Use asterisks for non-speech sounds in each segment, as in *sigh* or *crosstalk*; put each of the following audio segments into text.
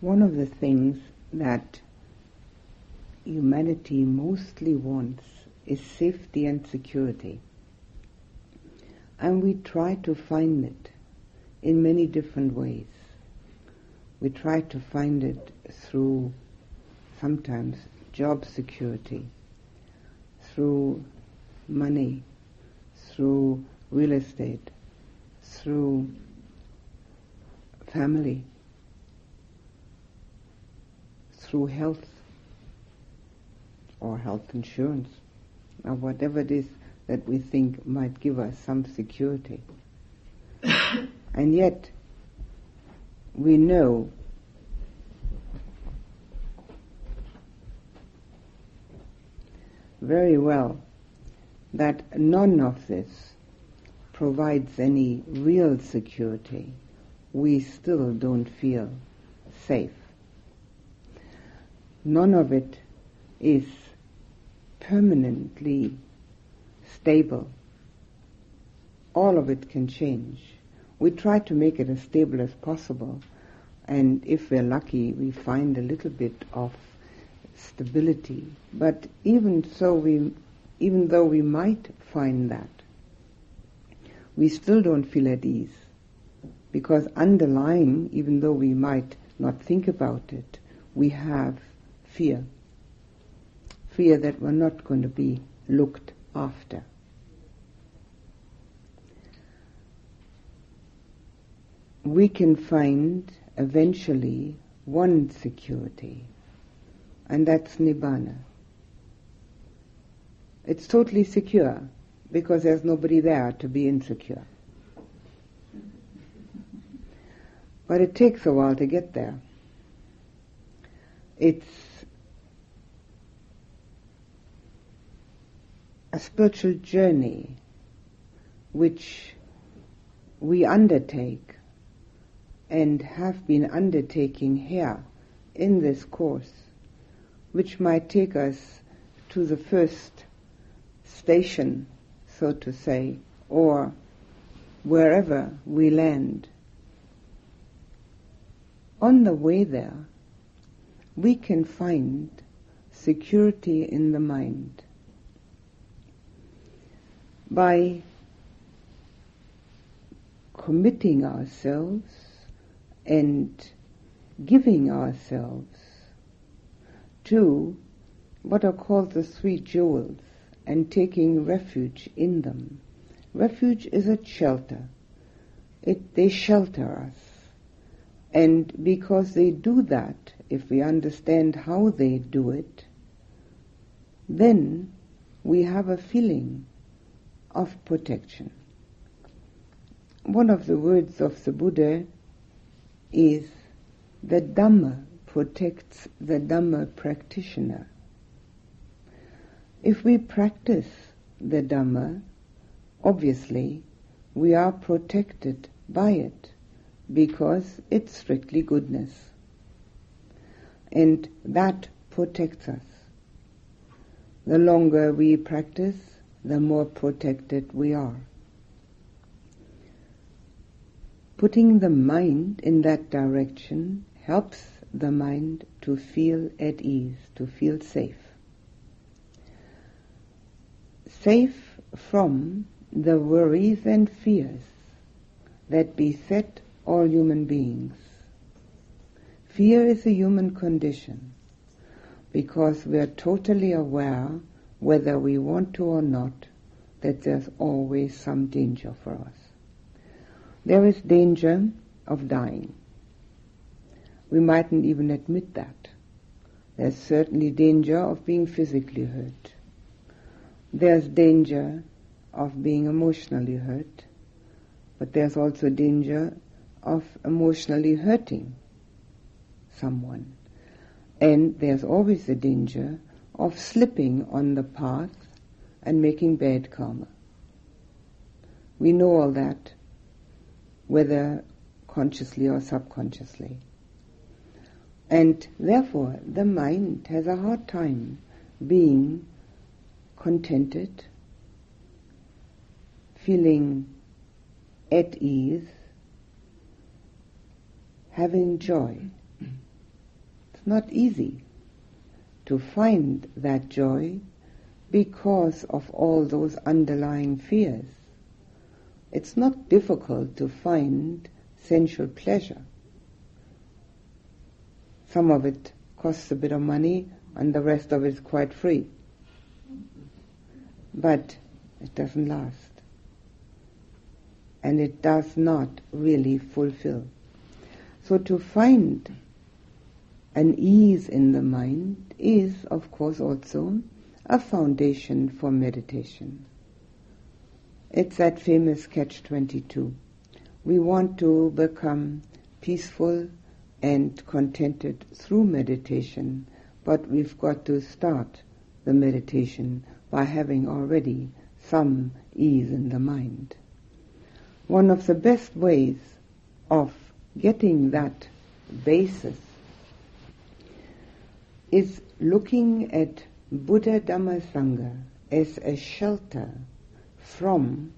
One of the things that humanity mostly wants is safety and security. And we try to find it in many different ways. We try to find it through sometimes job security, through money, through real estate, through family, through health or health insurance, or whatever it is that we think might give us some security. *coughs* and yet, we know very well that none of this provides any real security. We still don't feel safe. None of it is permanently stable. All of it can change. We try to make it as stable as possible, and if we're lucky, we find a little bit of stability. But even so, we, even though we might find that, we still don't feel at ease. Because underlying, even though we might not think about it, we have fear. Fear that we're not going to be looked after. We can find eventually one security, and that's Nibbana. It's totally secure because there's nobody there to be insecure. But it takes a while to get there. It's a spiritual journey which we undertake and have been undertaking here in this course, which might take us to the first station, so to say, or wherever we land. On the way there, we can find security in the mind by committing ourselves and giving ourselves to what are called the three jewels and taking refuge in them. Refuge is a shelter. It, they shelter us. And because they do that, if we understand how they do it, then we have a feeling of protection. One of the words of the Buddha is the Dhamma protects the Dhamma practitioner. If we practice the Dhamma, obviously we are protected by it because it's strictly goodness. And that protects us. The longer we practice, the more protected we are. Putting the mind in that direction helps the mind to feel at ease, to feel safe. Safe from the worries and fears that beset all human beings. Fear is a human condition because we are totally aware whether we want to or not, that there's always some danger for us. There is danger of dying. We mightn't even admit that. There's certainly danger of being physically hurt. There's danger of being emotionally hurt, but there's also danger of emotionally hurting someone. And there's always the danger of slipping on the path and making bad karma. We know all that, whether consciously or subconsciously. And therefore, the mind has a hard time being contented, feeling at ease, having joy. It's not easy to find that joy because of all those underlying fears. It's not difficult to find sensual pleasure. Some of it costs a bit of money and the rest of it is quite free. But it doesn't last. And it does not really fulfill. So to find an ease in the mind is, of course, also a foundation for meditation. It's that famous catch 22. We want to become peaceful and contented through meditation, but we've got to start the meditation by having already some ease in the mind. One of the best ways of getting that basis is looking at Buddha Dhamma Sangha as a shelter from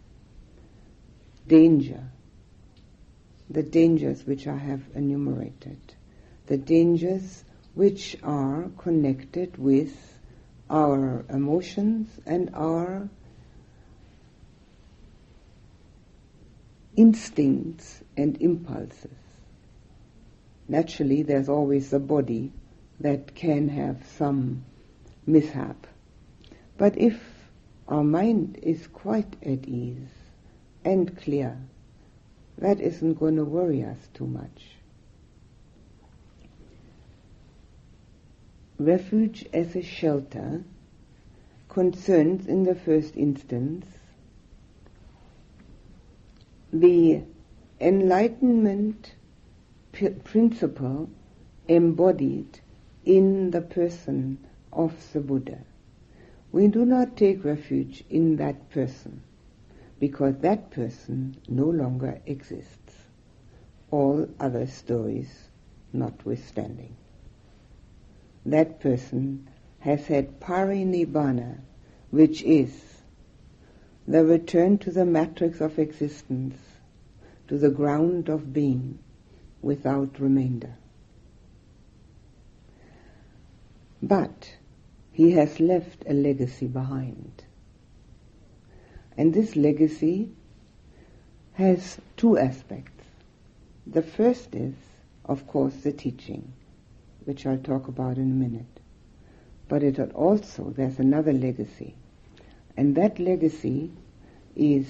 danger, the dangers which I have enumerated, the dangers which are connected with our emotions and our instincts and impulses. Naturally, there's always the body that can have some mishap. But if our mind is quite at ease and clear, that isn't going to worry us too much. Refuge as a shelter concerns in the first instance the enlightenment p- principle embodied in the person of the Buddha. We do not take refuge in that person because that person no longer exists, all other stories notwithstanding. That person has had parinibbana, which is the return to the matrix of existence, to the ground of being without remainder. But he has left a legacy behind. And this legacy has two aspects. The first is, of course, the teaching, which I'll talk about in a minute. But it also, there's another legacy. And that legacy is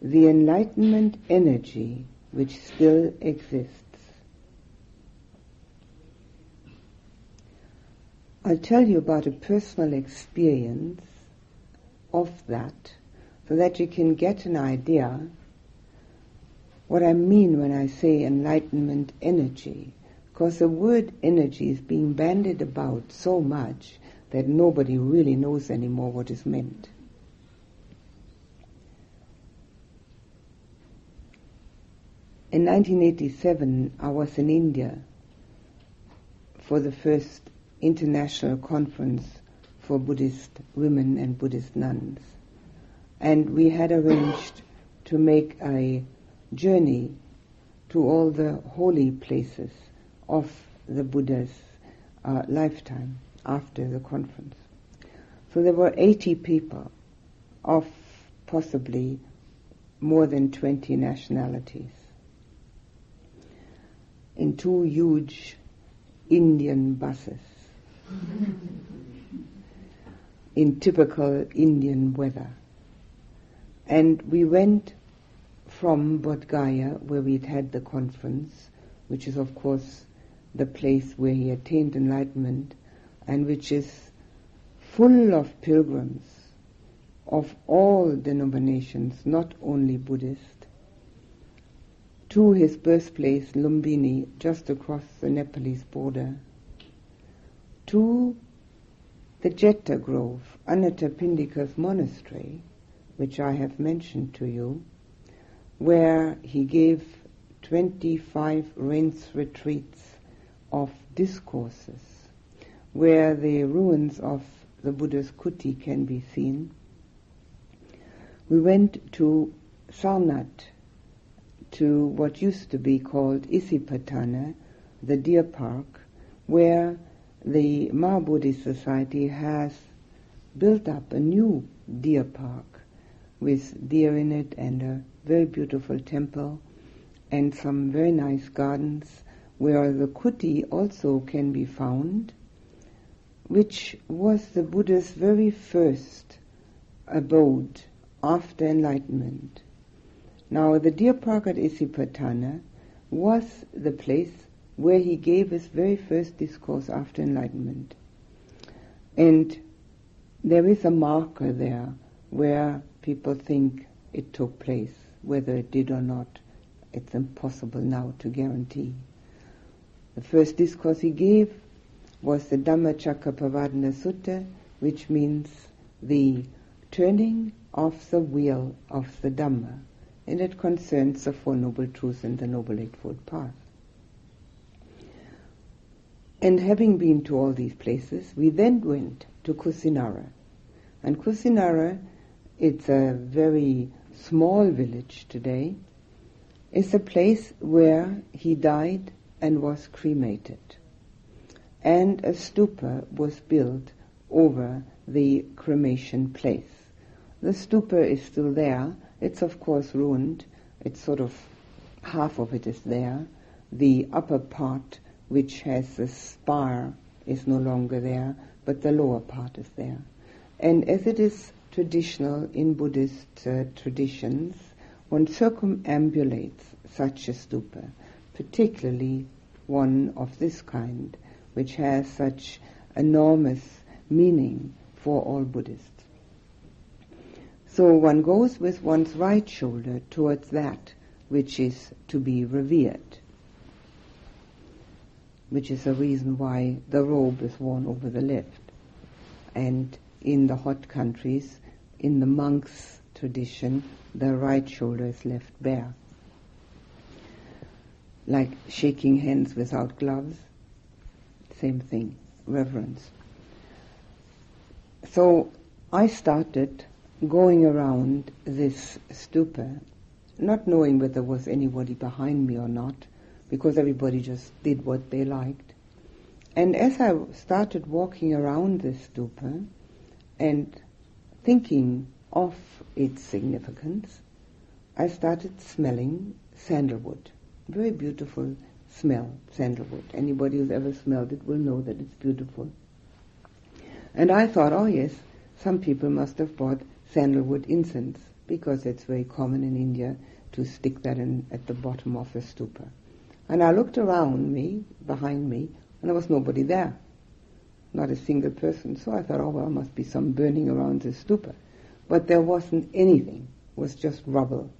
the enlightenment energy which still exists. I'll tell you about a personal experience of that so that you can get an idea what I mean when I say enlightenment energy. Because the word energy is being bandied about so much that nobody really knows anymore what is meant. In 1987, I was in India for the first international conference for Buddhist women and Buddhist nuns. And we had arranged to make a journey to all the holy places of the Buddha's uh, lifetime after the conference. So there were 80 people of possibly more than 20 nationalities in two huge Indian buses in typical Indian weather. And we went from Bodh Gaya, where we'd had the conference, which is of course the place where he attained enlightenment, and which is full of pilgrims of all denominations, not only Buddhist, to his birthplace, Lumbini, just across the Nepalese border to the Jeta Grove, Anathapindika's monastery, which I have mentioned to you, where he gave 25 rains retreats of discourses, where the ruins of the Buddha's kuti can be seen. We went to Sarnath, to what used to be called Isipatana, the deer park, where the Mahabodhi Society has built up a new deer park with deer in it and a very beautiful temple and some very nice gardens where the kuti also can be found, which was the Buddha's very first abode after enlightenment. Now, the deer park at Isipatana was the place where he gave his very first discourse after enlightenment. And there is a marker there where people think it took place. Whether it did or not, it's impossible now to guarantee. The first discourse he gave was the Dhammacakkappavattana Sutta, which means the turning of the wheel of the Dhamma, and it concerns the Four Noble Truths and the Noble Eightfold Path. And having been to all these places, we then went to Kusinara. And Kusinara, it's a very small village today, is a place where he died and was cremated. And a stupa was built over the cremation place. The stupa is still there. It's of course ruined. It's sort of half of it is there. The upper part, which has the spire, is no longer there, but the lower part is there. And as it is traditional in Buddhist uh, traditions, one circumambulates such a stupa, particularly one of this kind, which has such enormous meaning for all Buddhists. So one goes with one's right shoulder towards that which is to be revered, which is the reason why the robe is worn over the left. And in the hot countries, in the monk's tradition, the right shoulder is left bare like shaking hands without gloves. Same thing, reverence. So I started going around this stupa, not knowing whether there was anybody behind me or not, because everybody just did what they liked. And as I started walking around this stupa and thinking of its significance, I started smelling sandalwood very beautiful smell, sandalwood. Anybody who's ever smelled it will know that it's beautiful. And I thought, oh yes, some people must have bought sandalwood incense because it's very common in India to stick that in at the bottom of a stupa. And I looked around me, behind me, and there was nobody there. Not a single person. So I thought, oh well, must be some burning around the stupa. But there wasn't anything. It was just rubble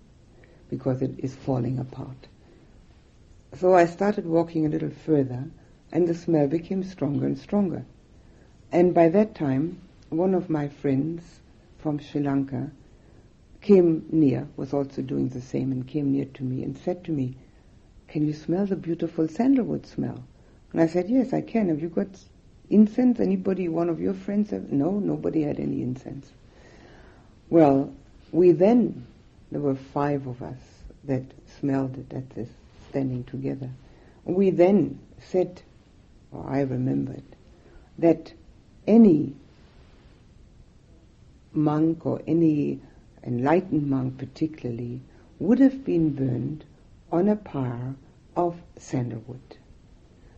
because it is falling apart. So I started walking a little further, and the smell became stronger and stronger. And by that time, one of my friends from Sri Lanka came near, was also doing the same, and came near to me and said to me, Can you smell the beautiful sandalwood smell? And I said, Yes, I can. Have you got incense? Anybody, one of your friends? Have? No, nobody had any incense. Well, we then, there were five of us that smelled it at this standing together. We then said, or I remembered, that any monk or any enlightened monk particularly would have been burned on a pyre of sandalwood.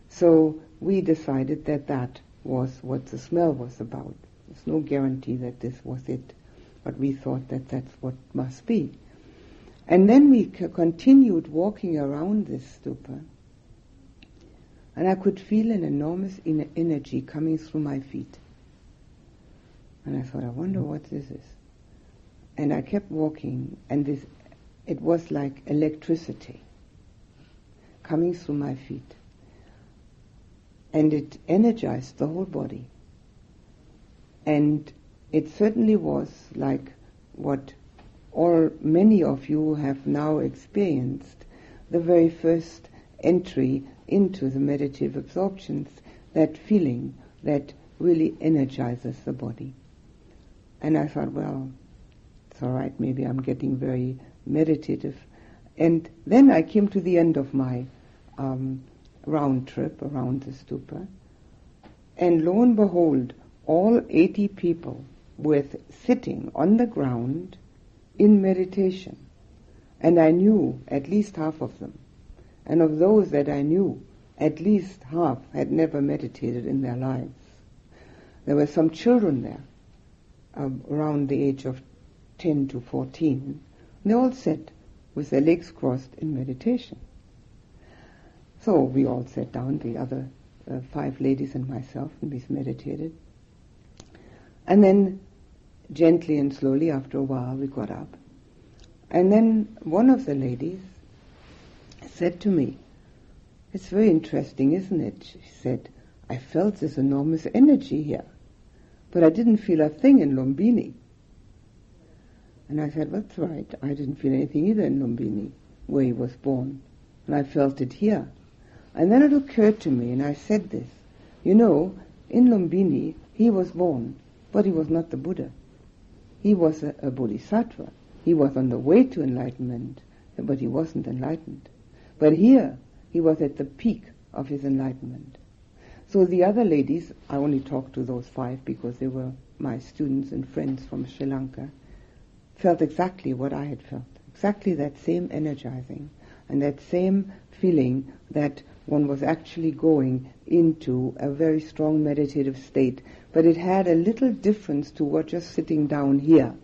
So we decided that that was what the smell was about. There's no guarantee that this was it, but we thought that that's what must be. And then we c- continued walking around this stupa, and I could feel an enormous in- energy coming through my feet. And I thought, I wonder what this is. And I kept walking, and this, it was like electricity coming through my feet. And it energized the whole body. And it certainly was like what all many of you have now experienced the very first entry into the meditative absorptions, that feeling that really energizes the body. And I thought, well, it's all right, maybe I'm getting very meditative. And then I came to the end of my um, round trip around the stupa. And lo and behold, all 80 people were sitting on the ground in meditation. And I knew at least half of them. And of those that I knew, at least half had never meditated in their lives. There were some children there, uh, around the age of 10 to 14. They all sat with their legs crossed in meditation. So we all sat down, the other uh, five ladies and myself, and we meditated. And then, gently and slowly, after a while, we got up. And then one of the ladies said to me, It's very interesting, isn't it? She said, I felt this enormous energy here, but I didn't feel a thing in Lumbini. And I said, That's right, I didn't feel anything either in Lumbini, where he was born. And I felt it here. And then it occurred to me, and I said this, you know, in Lumbini, he was born, but he was not the Buddha. He was a, a bodhisattva. He was on the way to enlightenment, but he wasn't enlightened. But here, he was at the peak of his enlightenment. So the other ladies, I only talked to those five because they were my students and friends from Sri Lanka, felt exactly what I had felt. Exactly that same energizing and that same feeling that one was actually going into a very strong meditative state. But it had a little difference to what just sitting down here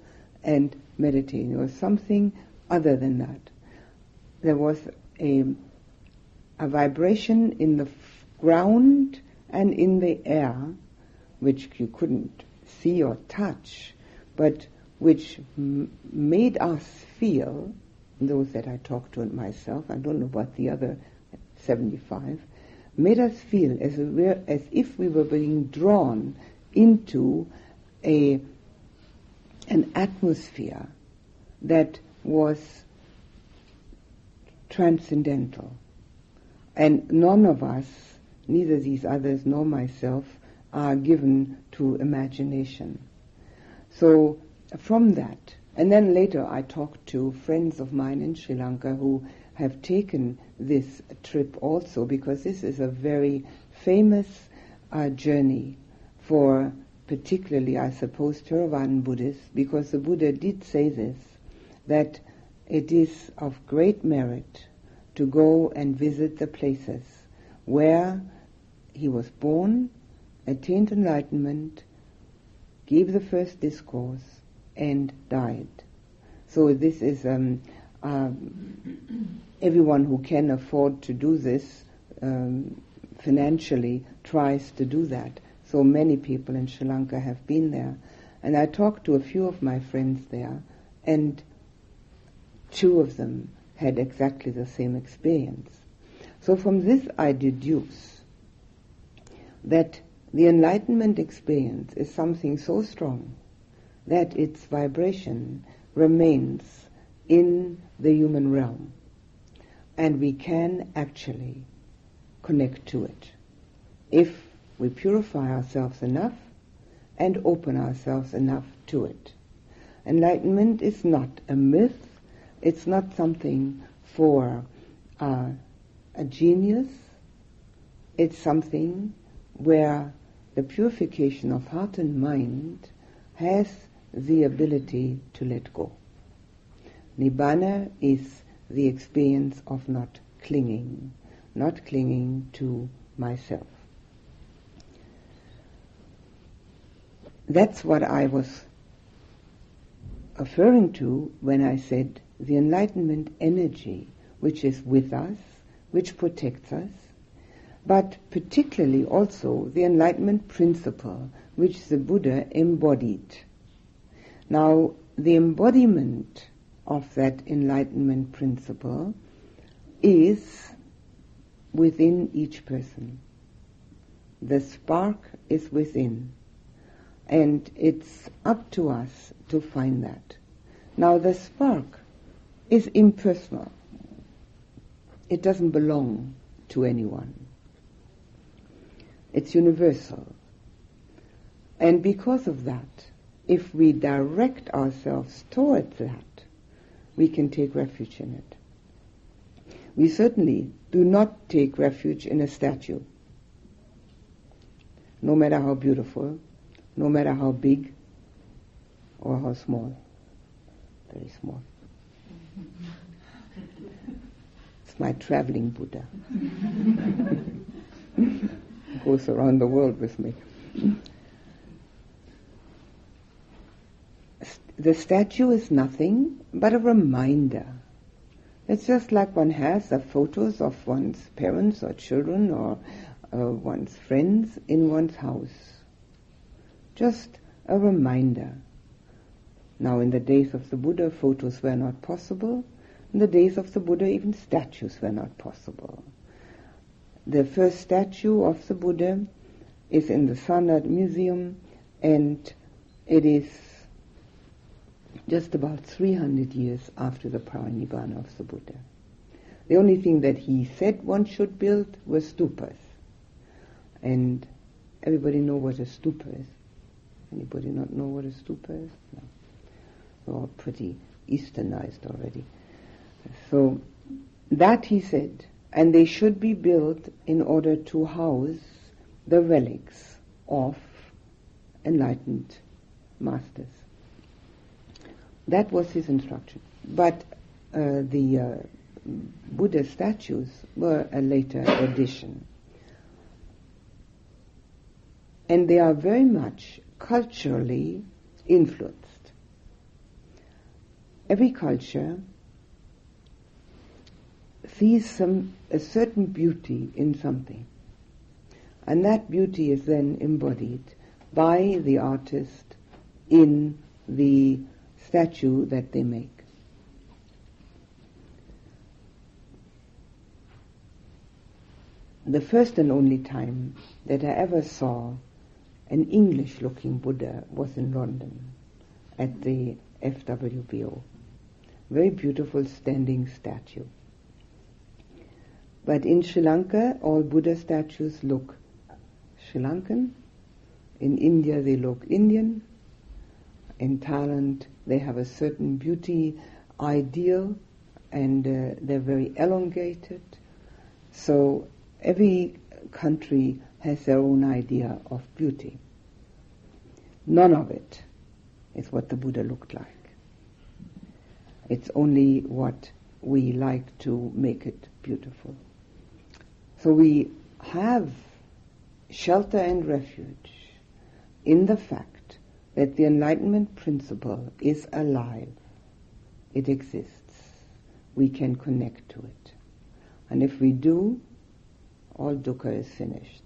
and meditating. It was something other than that. There was a, a vibration in the f- ground and in the air, which you couldn't see or touch, but which m- made us feel, those that I talked to myself, I don't know what the other 75, made us feel as, as if we were being drawn into a, an atmosphere that was transcendental. And none of us, neither these others nor myself, are given to imagination. So from that, and then later I talked to friends of mine in Sri Lanka who have taken this trip also because this is a very famous uh, journey for particularly, I suppose, Theravadan Buddhists because the Buddha did say this, that it is of great merit to go and visit the places where he was born, attained enlightenment, gave the first discourse, and died. So this is um, um, everyone who can afford to do this um, financially tries to do that. So many people in Sri Lanka have been there. And I talked to a few of my friends there, and two of them had exactly the same experience. So from this I deduce that the enlightenment experience is something so strong that its vibration remains in the human realm. And we can actually connect to it if we purify ourselves enough and open ourselves enough to it. Enlightenment is not a myth. It's not something for uh, a genius. It's something where the purification of heart and mind has the ability to let go. Nibbana is the experience of not clinging, not clinging to myself. That's what I was referring to when I said the enlightenment energy which is with us, which protects us, but particularly also the enlightenment principle which the Buddha embodied. Now, the embodiment of that enlightenment principle is within each person. The spark is within. And it's up to us to find that. Now the spark is impersonal. It doesn't belong to anyone. It's universal. And because of that, if we direct ourselves towards that, we can take refuge in it. We certainly do not take refuge in a statue, no matter how beautiful, no matter how big or how small. Very small. *laughs* It's my traveling Buddha. *laughs* Goes around the world with me. The statue is nothing but a reminder. It's just like one has the photos of one's parents or children or uh, one's friends in one's house. Just a reminder. Now, in the days of the Buddha, photos were not possible. In the days of the Buddha, even statues were not possible. The first statue of the Buddha is in the Sarnath Museum, and it is just about 300 years after the parinibbana of the Buddha. The only thing that he said one should build was stupas. And everybody know what a stupa is? Anybody not know what a stupa is? No. We're all pretty easternized already. So that he said, and they should be built in order to house the relics of enlightened masters. That was his instruction. But uh, the uh, Buddha statues were a later addition. And they are very much culturally influenced. Every culture sees some, a certain beauty in something. And that beauty is then embodied by the artist in the statue that they make. The first and only time that I ever saw an English looking Buddha was in London at the FWBO. Very beautiful standing statue. But in Sri Lanka, all Buddha statues look Sri Lankan. In India, they look Indian. In Thailand, they have a certain beauty ideal and uh, they're very elongated. So every country has their own idea of beauty. None of it is what the Buddha looked like. It's only what we like to make it beautiful. So we have shelter and refuge in the fact that the Enlightenment principle is alive. It exists. We can connect to it. And if we do, all dukkha is finished.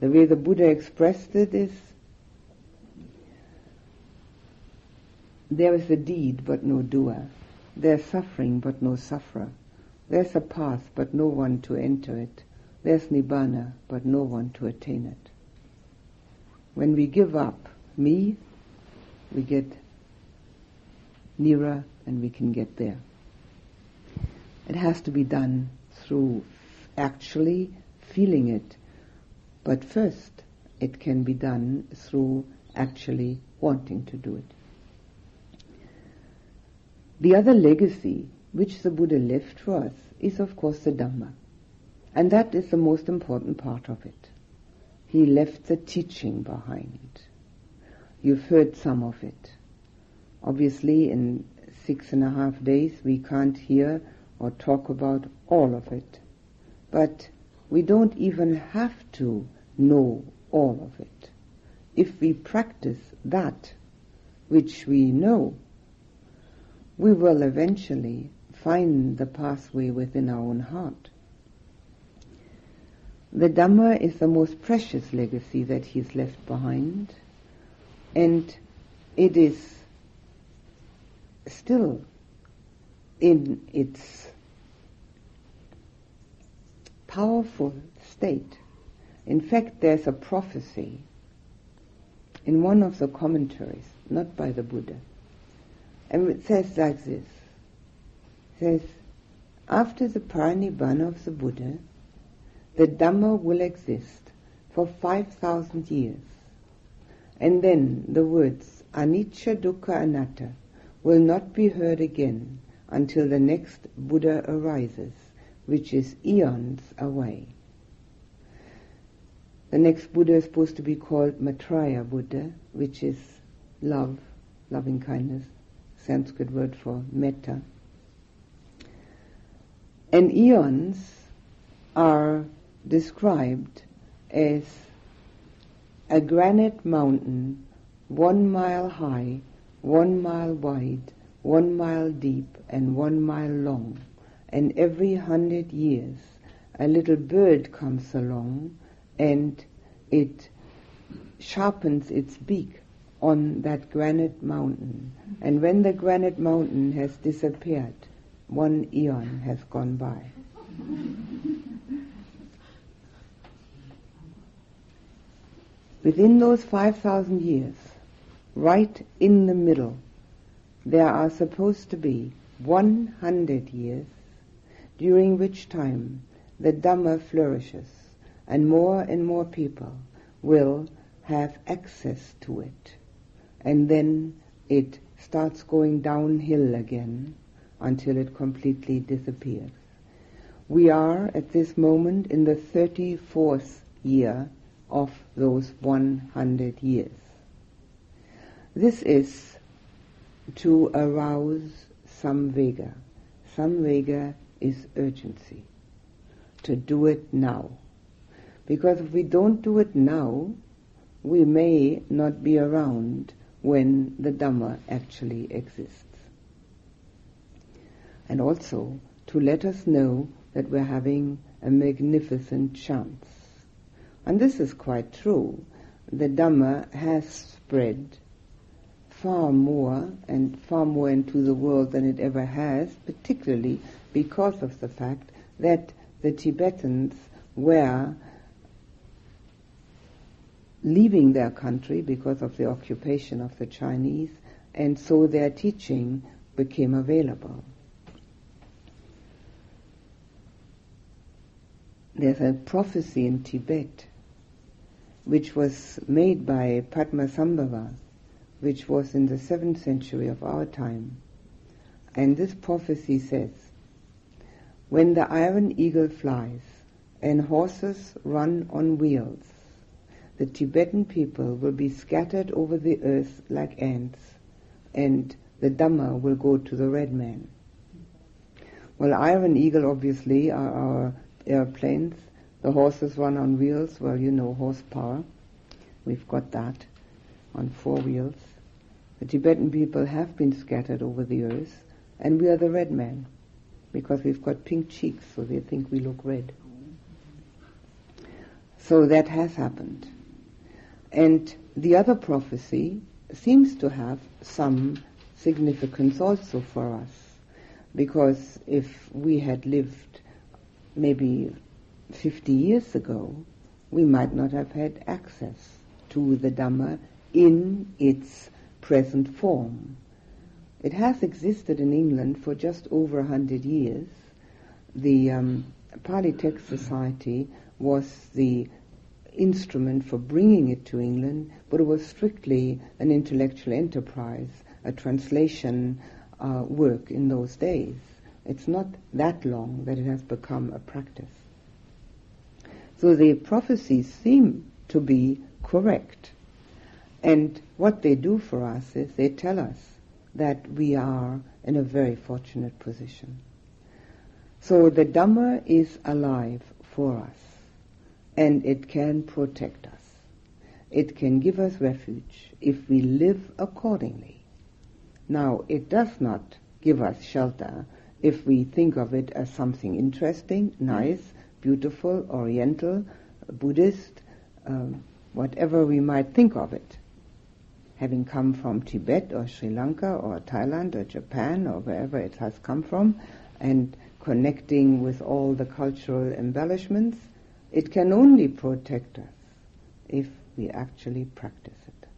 The way the Buddha expressed it is there is a deed but no doer. There's suffering but no sufferer. There's a path, but no one to enter it. There's nibbana, but no one to attain it. When we give up me, we get nearer and we can get there. It has to be done through actually feeling it. But first, it can be done through actually wanting to do it. The other legacy which the Buddha left for us is of course the Dhamma. And that is the most important part of it. He left the teaching behind. You've heard some of it. Obviously in six and a half days we can't hear or talk about all of it. But we don't even have to know all of it. If we practice that which we know, we will eventually find the pathway within our own heart. The Dhamma is the most precious legacy that he's left behind, and it is still in its powerful state. In fact, there's a prophecy in one of the commentaries, not by the Buddha, and it says like this it says, after the parinibbana of the Buddha, the Dhamma will exist for 5,000 years. And then the words anicca dukkha anatta will not be heard again until the next Buddha arises, which is eons away. The next Buddha is supposed to be called Maitreya Buddha, which is love, loving kindness, Sanskrit word for metta. And eons are described as a granite mountain one mile high, one mile wide, one mile deep, and one mile long. And every hundred years a little bird comes along and it sharpens its beak on that granite mountain. And when the granite mountain has disappeared, one eon has gone by. Within those 5,000 years, right in the middle, there are supposed to be 100 years during which time the Dhamma flourishes and more and more people will have access to it. And then it starts going downhill again until it completely disappears. We are at this moment in the 34th year of those 100 years. This is to arouse samvega. Samvega is urgency. To do it now. Because if we don't do it now, we may not be around when the Dhamma actually exists. And also to let us know that we're having a magnificent chance. And this is quite true. The Dhamma has spread far more and far more into the world than it ever has, particularly because of the fact that the Tibetans were leaving their country because of the occupation of the Chinese, and so their teaching became available. There's a prophecy in Tibet which was made by Padmasambhava, which was in the 7th century of our time. And this prophecy says, When the iron eagle flies and horses run on wheels, the Tibetan people will be scattered over the earth like ants, and the Dhamma will go to the red man. Well, Iron Eagle obviously are our airplanes, the horses run on wheels. Well, you know horsepower. We've got that on four wheels. The Tibetan people have been scattered over the earth, and we are the red men because we've got pink cheeks, so they think we look red. So that has happened. And the other prophecy seems to have some significance also for us, because if we had lived maybe 50 years ago, we might not have had access to the Dhamma in its present form. It has existed in England for just over a hundred years. The um, Pali Text Society was the instrument for bringing it to England, but it was strictly an intellectual enterprise, a translation uh, work in those days. It's not that long that it has become a practice. So the prophecies seem to be correct. And what they do for us is they tell us that we are in a very fortunate position. So the Dhamma is alive for us and it can protect us. It can give us refuge if we live accordingly. Now, it does not give us shelter if we think of it as something interesting, nice, beautiful, oriental, Buddhist, um, whatever we might think of it. Having come from Tibet or Sri Lanka or Thailand or Japan or wherever it has come from, and connecting with all the cultural embellishments, it can only protect us if we actually practice it.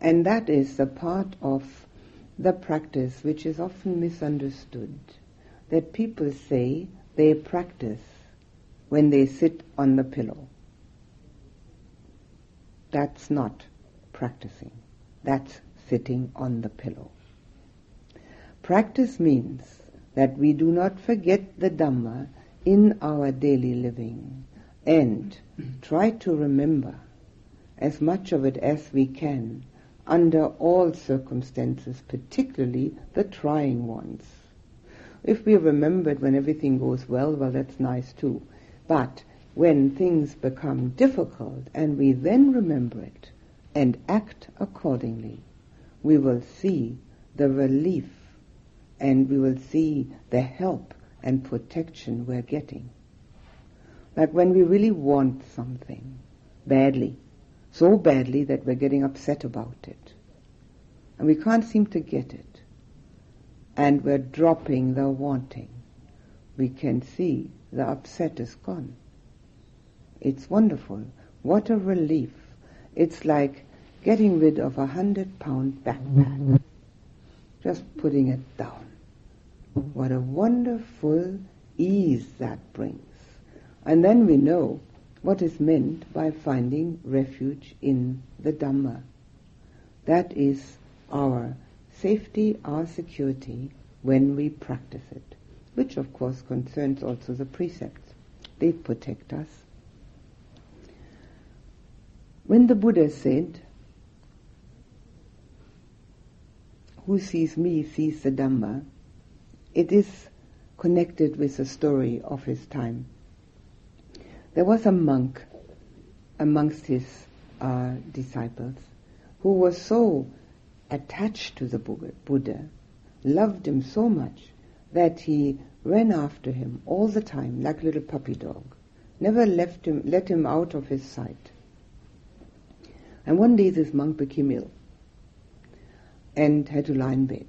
And that is the part of the practice which is often misunderstood. That people say they practice when they sit on the pillow. That's not practicing. That's sitting on the pillow. Practice means that we do not forget the Dhamma in our daily living and try to remember as much of it as we can under all circumstances, particularly the trying ones. If we remember it when everything goes well, well, that's nice too. But when things become difficult and we then remember it and act accordingly, we will see the relief and we will see the help and protection we're getting. Like when we really want something badly, so badly that we're getting upset about it, and we can't seem to get it, and we're dropping the wanting, we can see the upset is gone. It's wonderful. What a relief. It's like getting rid of a hundred pound backpack. Just putting it down. What a wonderful ease that brings. And then we know what is meant by finding refuge in the Dhamma. That is our safety, our security when we practice it, which of course concerns also the precepts. They protect us. When the Buddha said, Who sees me sees the Dhamma, it is connected with the story of his time. There was a monk amongst his uh, disciples who was so attached to the Buddha, loved him so much that he ran after him all the time like a little puppy dog, never left him, let him out of his sight. And one day this monk became ill and had to lie in bed.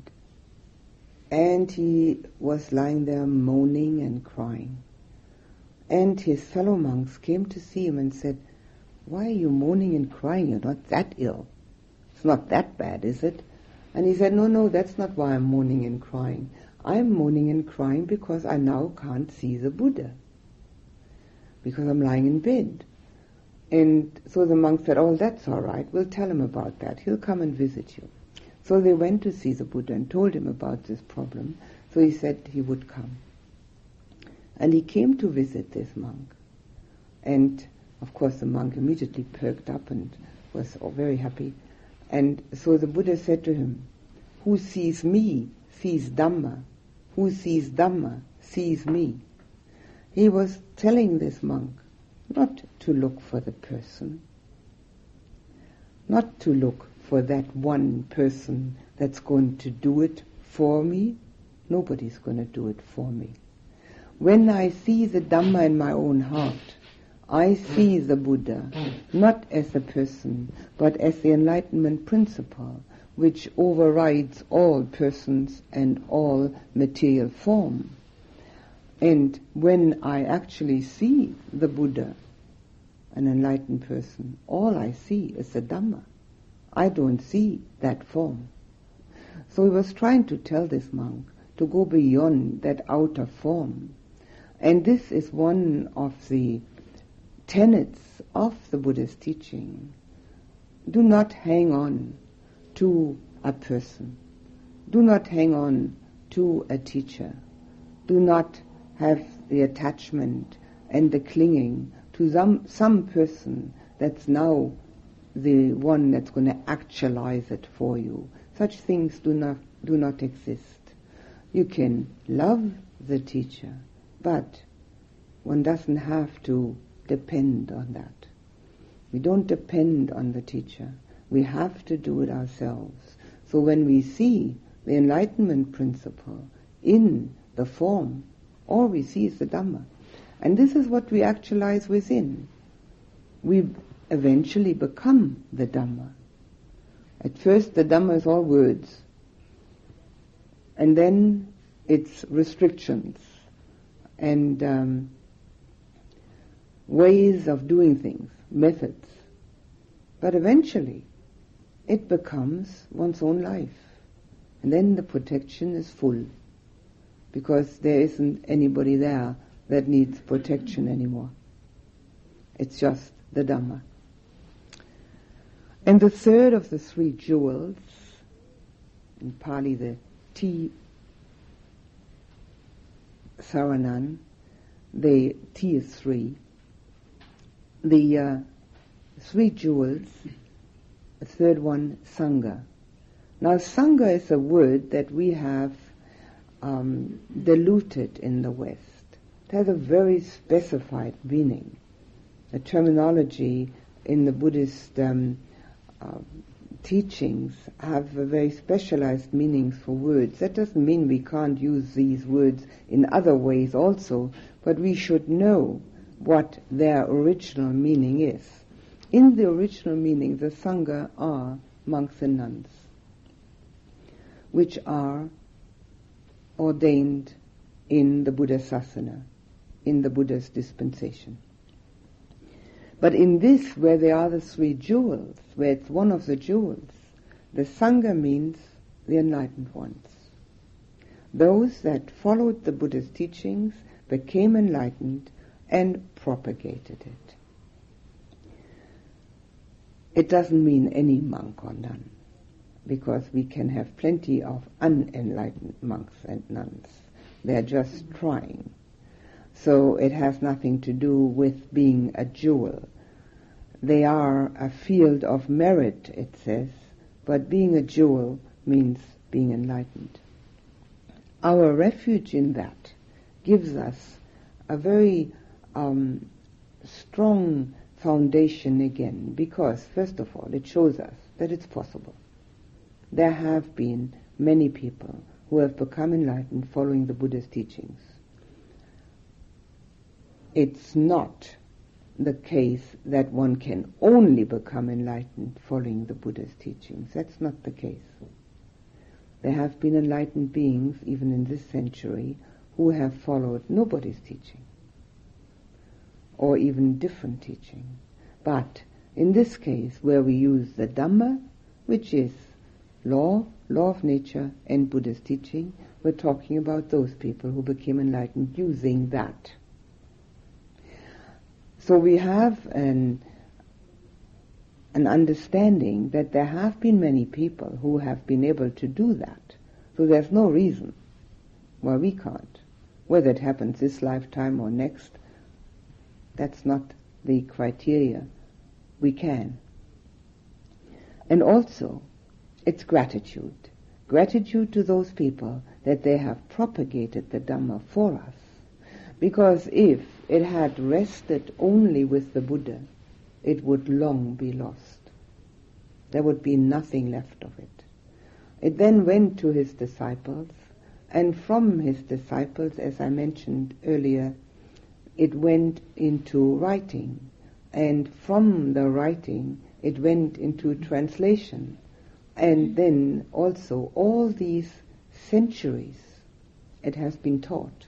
And he was lying there moaning and crying. And his fellow monks came to see him and said, Why are you moaning and crying? You're not that ill. It's not that bad, is it? And he said, No, no, that's not why I'm moaning and crying. I'm moaning and crying because I now can't see the Buddha. Because I'm lying in bed. And so the monk said, Oh, that's all right. We'll tell him about that. He'll come and visit you. So they went to see the Buddha and told him about this problem. So he said he would come. And he came to visit this monk. And of course the monk immediately perked up and was very happy. And so the Buddha said to him, Who sees me sees Dhamma. Who sees Dhamma sees me. He was telling this monk not to look for the person, not to look for that one person that's going to do it for me. Nobody's going to do it for me. When I see the Dhamma in my own heart, I see the Buddha not as a person, but as the enlightenment principle which overrides all persons and all material form. And when I actually see the Buddha, an enlightened person, all I see is the Dhamma. I don't see that form. So he was trying to tell this monk to go beyond that outer form. And this is one of the tenets of the Buddha's teaching. Do not hang on to a person. Do not hang on to a teacher. Do not have the attachment and the clinging to some, some person that's now the one that's going to actualize it for you. Such things do not, do not exist. You can love the teacher, but one doesn't have to depend on that. We don't depend on the teacher. We have to do it ourselves. So when we see the enlightenment principle in the form, all we see is the Dhamma. And this is what we actualize within. We eventually become the Dhamma. At first, the Dhamma is all words, and then it's restrictions and um, ways of doing things, methods. But eventually, it becomes one's own life. And then the protection is full because there isn't anybody there that needs protection anymore. It's just the Dhamma. And the third of the three jewels, in Pali the T Saranan, the T is three, the uh, three jewels, the third one, Sangha. Now, Sangha is a word that we have um, diluted in the West. It has a very specified meaning. The terminology in the Buddhist um, uh, teachings have very specialized meanings for words. That doesn't mean we can't use these words in other ways also, but we should know what their original meaning is. In the original meaning, the Sangha are monks and nuns, which are ordained in the Buddha Sasana, in the Buddha's dispensation. But in this, where they are the three jewels, where it's one of the jewels, the Sangha means the enlightened ones. Those that followed the Buddha's teachings, became enlightened, and propagated it. It doesn't mean any monk or nun, because we can have plenty of unenlightened monks and nuns. They're just trying. So it has nothing to do with being a jewel. They are a field of merit, it says, but being a jewel means being enlightened. Our refuge in that gives us a very um, strong foundation again, because, first of all, it shows us that it's possible. There have been many people who have become enlightened following the Buddha's teachings. It's not the case that one can only become enlightened following the Buddha's teachings. That's not the case. There have been enlightened beings, even in this century, who have followed nobody's teaching, or even different teaching. But in this case, where we use the Dhamma, which is law, law of nature, and Buddha's teaching, we're talking about those people who became enlightened using that. So we have an, an understanding that there have been many people who have been able to do that. So there's no reason why we can't. Whether it happens this lifetime or next, that's not the criteria. We can. And also, it's gratitude. Gratitude to those people that they have propagated the Dhamma for us. Because if it had rested only with the Buddha, it would long be lost. There would be nothing left of it. It then went to his disciples, and from his disciples, as I mentioned earlier, it went into writing, and from the writing, it went into translation, and then also all these centuries it has been taught.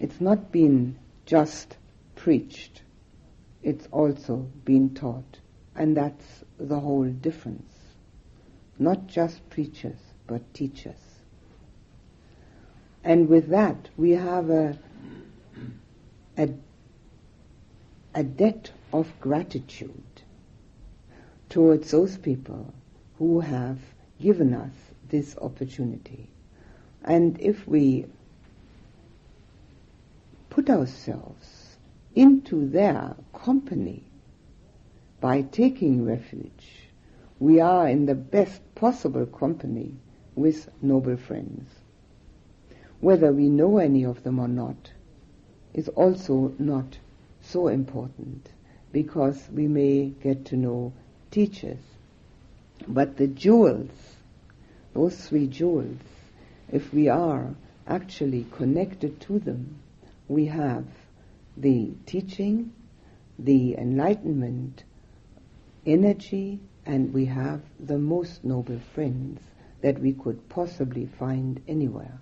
It's not been just preached, it's also been taught. And that's the whole difference. Not just preachers, but teachers. And with that, we have a, a, a debt of gratitude towards those people who have given us this opportunity. And if we put ourselves into their company by taking refuge, we are in the best possible company with noble friends. Whether we know any of them or not is also not so important because we may get to know teachers. But the jewels, those three jewels, if we are actually connected to them, we have the teaching, the enlightenment, energy, and we have the most noble friends that we could possibly find anywhere.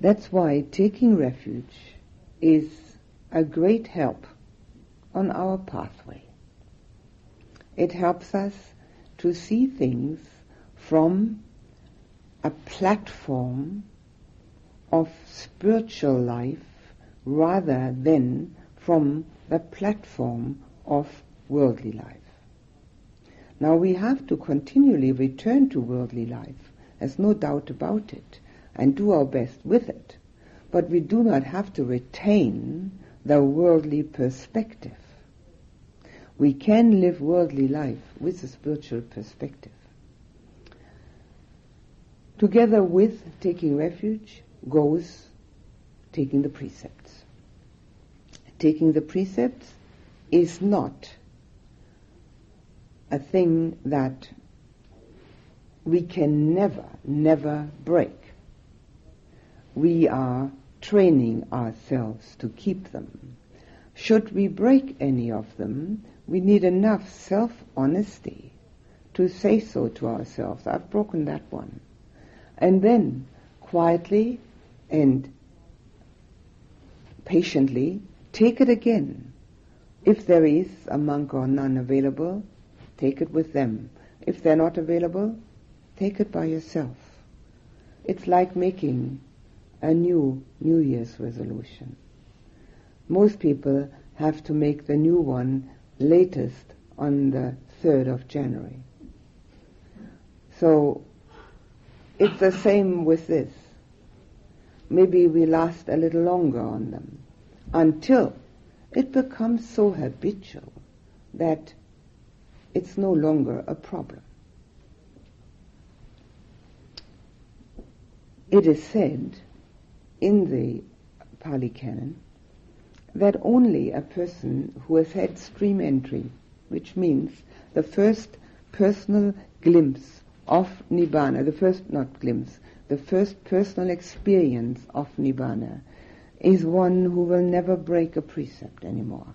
That's why taking refuge is a great help on our pathway. It helps us to see things from a platform of spiritual life rather than from the platform of worldly life. Now we have to continually return to worldly life there's no doubt about it, and do our best with it. But we do not have to retain the worldly perspective. We can live worldly life with a spiritual perspective. Together with taking refuge goes taking the precepts. Taking the precepts is not a thing that we can never, never break. We are training ourselves to keep them. Should we break any of them, we need enough self-honesty to say so to ourselves. I've broken that one. And then quietly and patiently take it again. If there is a monk or nun available, take it with them. If they're not available, take it by yourself. It's like making a new New Year's resolution. Most people have to make the new one latest on the 3rd of January. So it's the same with this. Maybe we last a little longer on them until it becomes so habitual that it's no longer a problem. It is said in the Pali Canon that only a person who has had stream entry, which means the first personal glimpse of Nibbana, the first, not glimpse, the first personal experience of Nibbana, is one who will never break a precept anymore.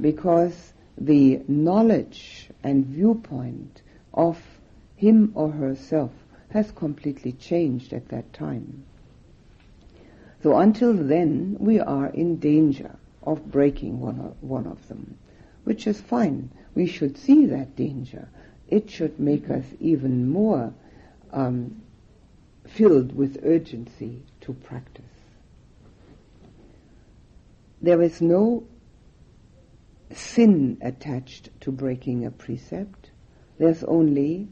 Because the knowledge and viewpoint of him or herself has completely changed at that time. So until then, we are in danger of breaking one of, one of them, which is fine. We should see that danger. It should make us even more um, filled with urgency to practice. There is no sin attached to breaking a precept. There's only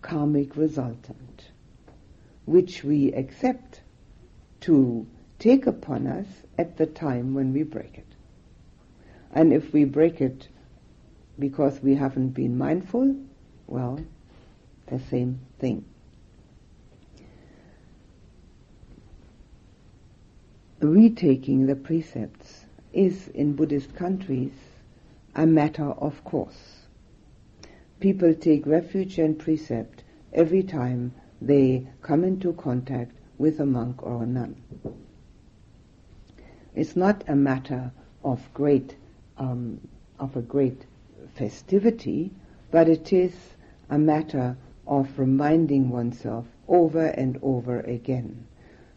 karmic resultant, which we accept to take upon us at the time when we break it. And if we break it because we haven't been mindful, well, the same thing. Retaking the precepts is in Buddhist countries a matter of course. People take refuge and precept every time they come into contact with a monk or a nun. It's not a matter of great, um, of a great festivity, but it is a matter of reminding oneself over and over again.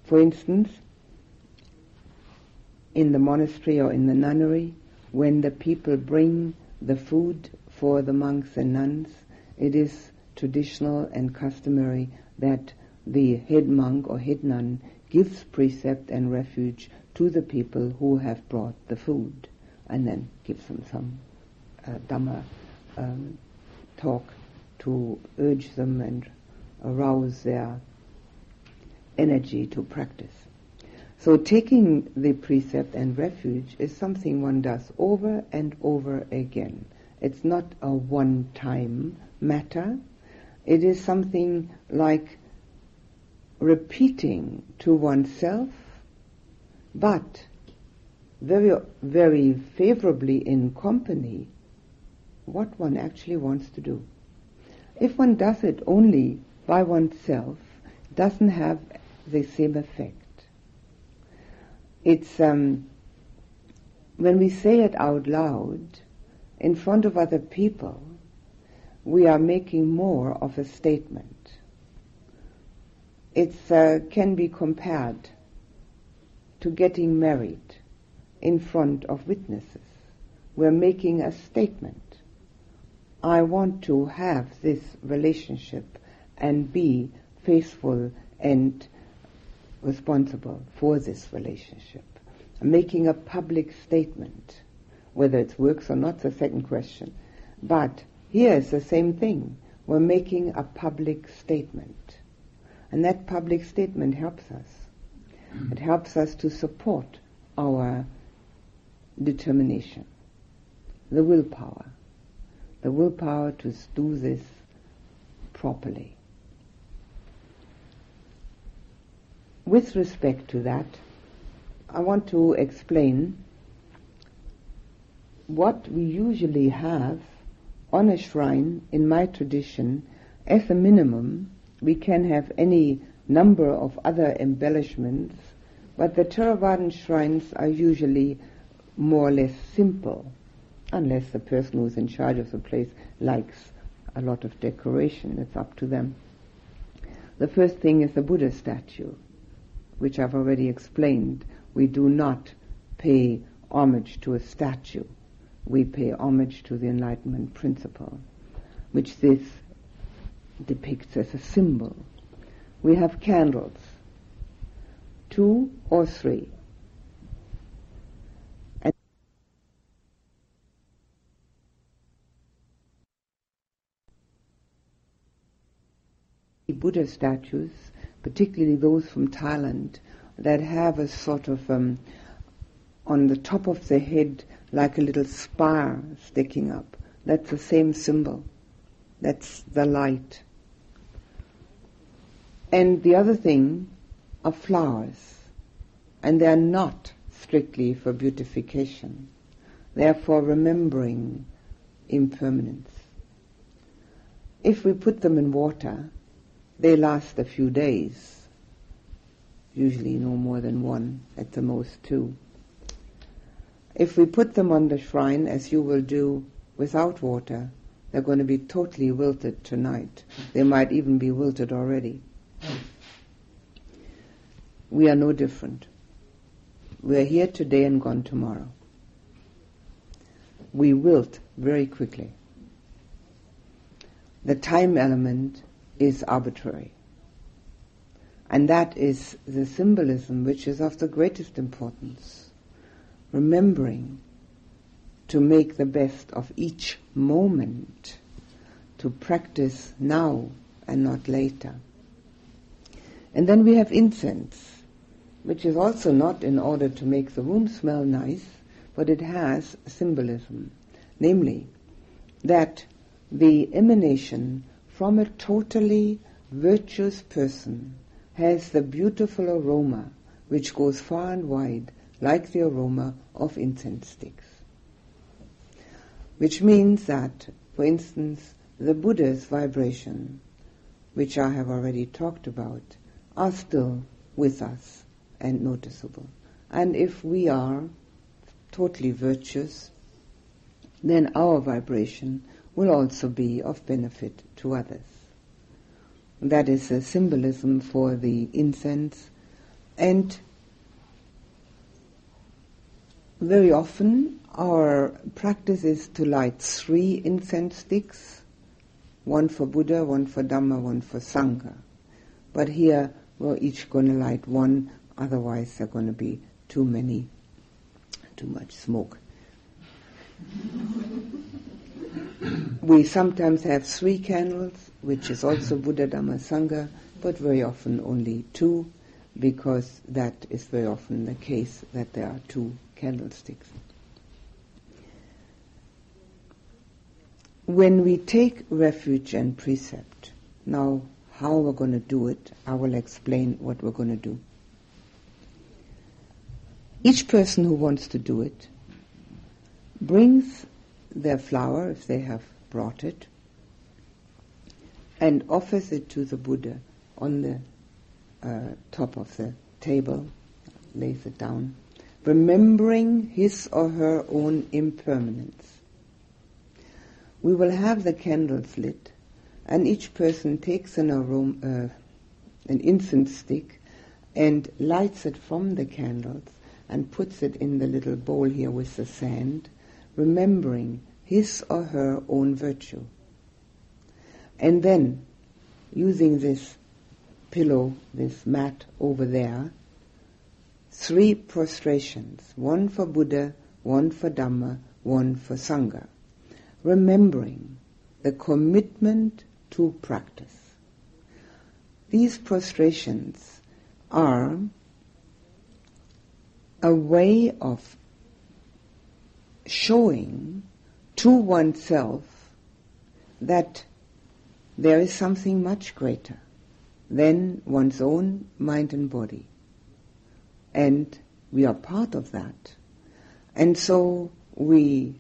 For instance, in the monastery or in the nunnery, when the people bring the food for the monks and nuns, it is traditional and customary that the head monk or head nun gives precept and refuge to the people who have brought the food and then gives them some uh, Dhamma um, talk to urge them and arouse their energy to practice. So taking the precept and refuge is something one does over and over again. It's not a one-time matter. It is something like repeating to oneself, but very, very favorably in company, what one actually wants to do. If one does it only by oneself, doesn't have the same effect. It's um, when we say it out loud in front of other people, we are making more of a statement it uh, can be compared to getting married in front of witnesses. We're making a statement. I want to have this relationship and be faithful and responsible for this relationship. Making a public statement. Whether it works or not, the second question. But here is the same thing. We're making a public statement. And that public statement helps us. It helps us to support our determination, the willpower, the willpower to do this properly. With respect to that, I want to explain what we usually have on a shrine in my tradition as a minimum we can have any number of other embellishments but the Theravadan shrines are usually more or less simple unless the person who's in charge of the place likes a lot of decoration it's up to them the first thing is the Buddha statue which I've already explained we do not pay homage to a statue. We pay homage to the Enlightenment principle, which this depicts as a symbol. We have candles, two or three. And Buddha statues, particularly those from Thailand, that have a sort of um, on the top of the head like a little spire sticking up. That's the same symbol. That's the light. And the other thing are flowers. And they are not strictly for beautification. They are for remembering impermanence. If we put them in water, they last a few days usually no more than one, at the most two. If we put them on the shrine, as you will do without water, they're going to be totally wilted tonight. They might even be wilted already. We are no different. We are here today and gone tomorrow. We wilt very quickly. The time element is arbitrary. And that is the symbolism which is of the greatest importance. Remembering to make the best of each moment, to practice now and not later. And then we have incense, which is also not in order to make the room smell nice, but it has symbolism. Namely, that the emanation from a totally virtuous person has the beautiful aroma which goes far and wide like the aroma of incense sticks. Which means that, for instance, the Buddha's vibration, which I have already talked about, are still with us and noticeable. And if we are totally virtuous, then our vibration will also be of benefit to others. That is a symbolism for the incense. And very often our practice is to light three incense sticks, one for Buddha, one for Dhamma, one for Sangha. But here we're each going to light one, otherwise there are going to be too many, too much smoke. *laughs* we sometimes have three candles, which is also Buddha Dhamma Sangha, but very often only two, because that is very often the case that there are two candlesticks. When we take refuge and precept, now how we're going to do it, I will explain what we're going to do. Each person who wants to do it brings their flower, if they have brought it, and offers it to the Buddha on the uh, top of the table, lays it down, remembering his or her own impermanence. We will have the candles lit, and each person takes an aroma, uh, an incense stick, and lights it from the candles and puts it in the little bowl here with the sand, remembering his or her own virtue. And then, using this pillow, this mat over there, three prostrations, one for Buddha, one for Dhamma, one for Sangha, remembering the commitment to practice. these prostrations are a way of showing to oneself that there is something much greater than one's own mind and body. And we are part of that. And so we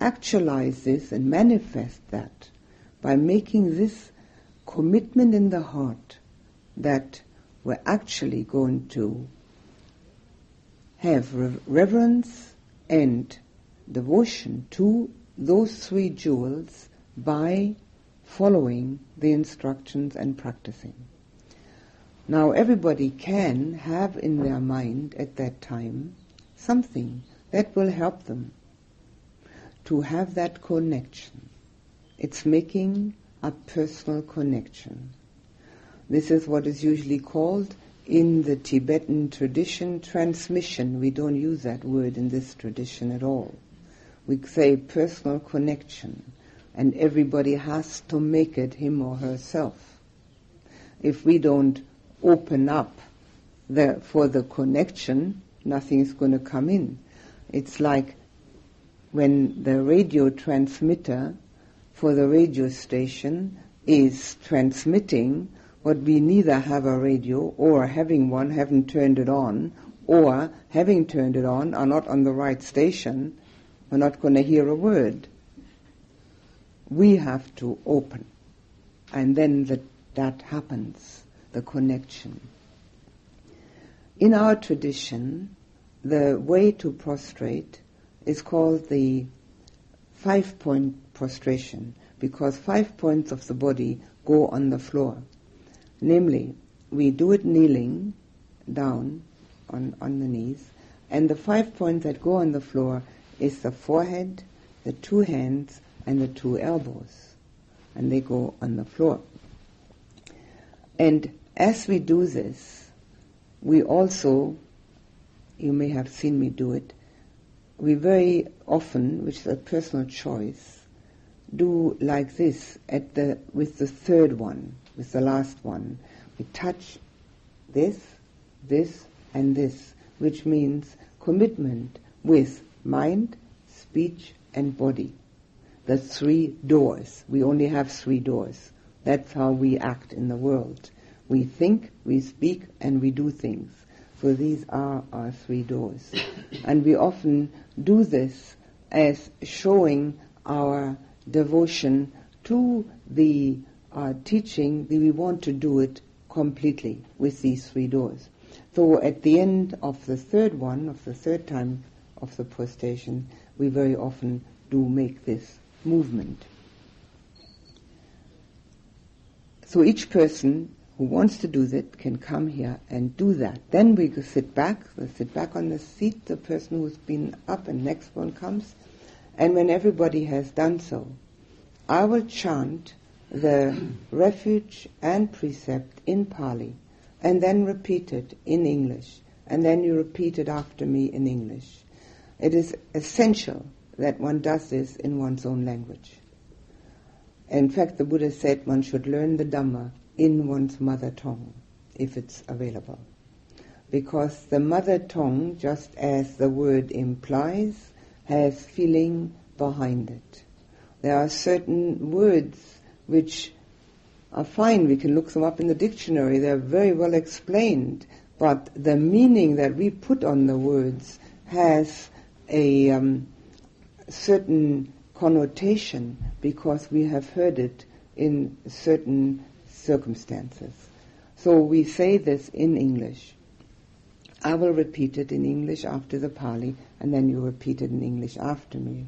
actualize this and manifest that by making this commitment in the heart that we're actually going to have reverence and devotion to those three jewels by following the instructions and practicing. Now everybody can have in their mind at that time something that will help them to have that connection. It's making a personal connection. This is what is usually called in the Tibetan tradition transmission. We don't use that word in this tradition at all. We say personal connection, and everybody has to make it him or herself. If we don't open up the, for the connection, nothing is going to come in. It's like when the radio transmitter for the radio station is transmitting, but we neither have a radio or having one haven't turned it on, or having turned it on are not on the right station, we're not going to hear a word. We have to open. And then the, that happens, the connection. In our tradition, the way to prostrate is called the five point prostration because five points of the body go on the floor. Namely, we do it kneeling down on, on the knees, and the five points that go on the floor is the forehead, the two hands, and the two elbows. And they go on the floor. And as we do this, we also, you may have seen me do it, we very often, which is a personal choice, do like this at the with the third one, with the last one. We touch this, this, and this, which means commitment with mind, speech, and body. The three doors. We only have three doors. That's how we act in the world. We think, we speak, and we do things. So these are our three doors. *coughs* and we often do this as showing our devotion to the uh, teaching that we want to do it completely with these three doors. So at the end of the third one, of the third time of the prostration, we very often do make this movement. So each person who wants to do that can come here and do that. Then we sit back, we sit back on the seat, the person who's been up and next one comes. And when everybody has done so, I will chant the refuge and precept in Pali and then repeat it in English. And then you repeat it after me in English. It is essential that one does this in one's own language. In fact, the Buddha said one should learn the Dhamma in one's mother tongue, if it's available. Because the mother tongue, just as the word implies, has feeling behind it. There are certain words which are fine, we can look them up in the dictionary, they're very well explained, but the meaning that we put on the words has a um, certain connotation because we have heard it in certain circumstances. So we say this in English. I will repeat it in English after the Pali, and then you repeat it in English after me.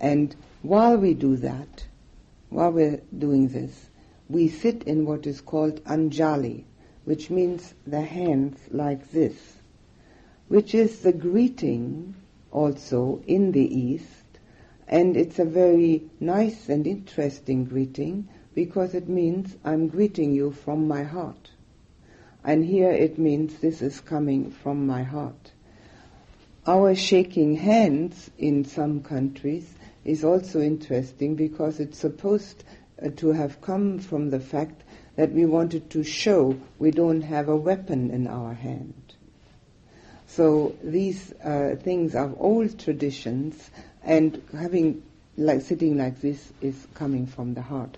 And while we do that, while we're doing this, we sit in what is called Anjali, which means the hands like this, which is the greeting also in the East, and it's a very nice and interesting greeting because it means I'm greeting you from my heart. And here it means this is coming from my heart. Our shaking hands in some countries is also interesting because it's supposed uh, to have come from the fact that we wanted to show we don't have a weapon in our hand. So these uh, things are old traditions, and having like sitting like this is coming from the heart.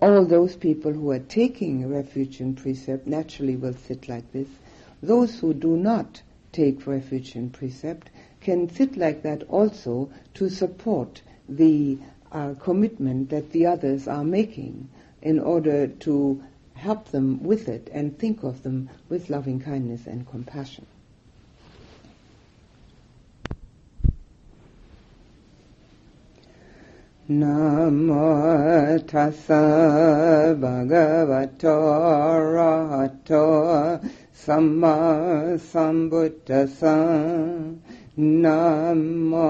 All those people who are taking refuge in precept naturally will sit like this. Those who do not take refuge in precept can sit like that also to support the uh, commitment that the others are making in order to help them with it and think of them with loving kindness and compassion. Namo tassa bhagavato arahato samma sambuddhassa Namo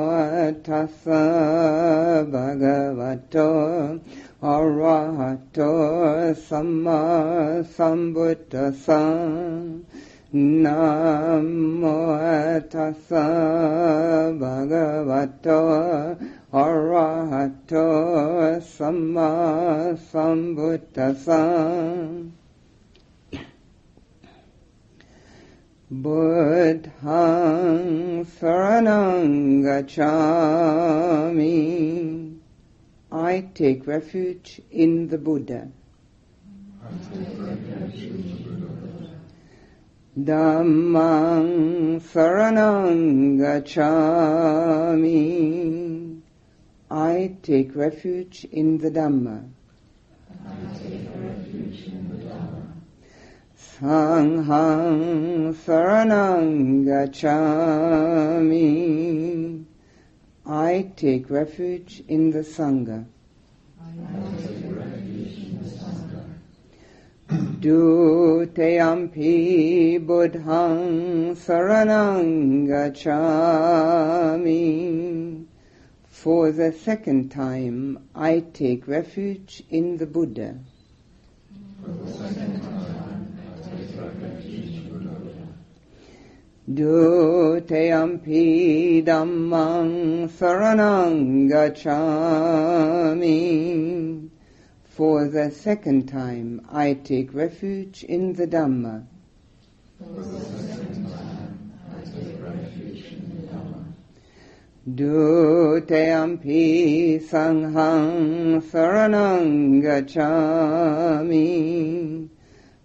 tassa bhagavato arahato samma sambuddhassa Namo tassa bhagavato arahato samma sambuddhassa Buddhang saranang gacchami. I take refuge in the Buddha. Dhammang saranang gacchami. I take refuge in the Dhamma. Saranang Gacchami. I take refuge in the Sangha. Dutiyampi Buddhang Saranang Gacchami. For the second time, I take refuge in the Buddha. Dutiyampi dhammang saranang gacchami. For the second time, I take refuge in the Dhamma. Dutiyampi sanghang saranang.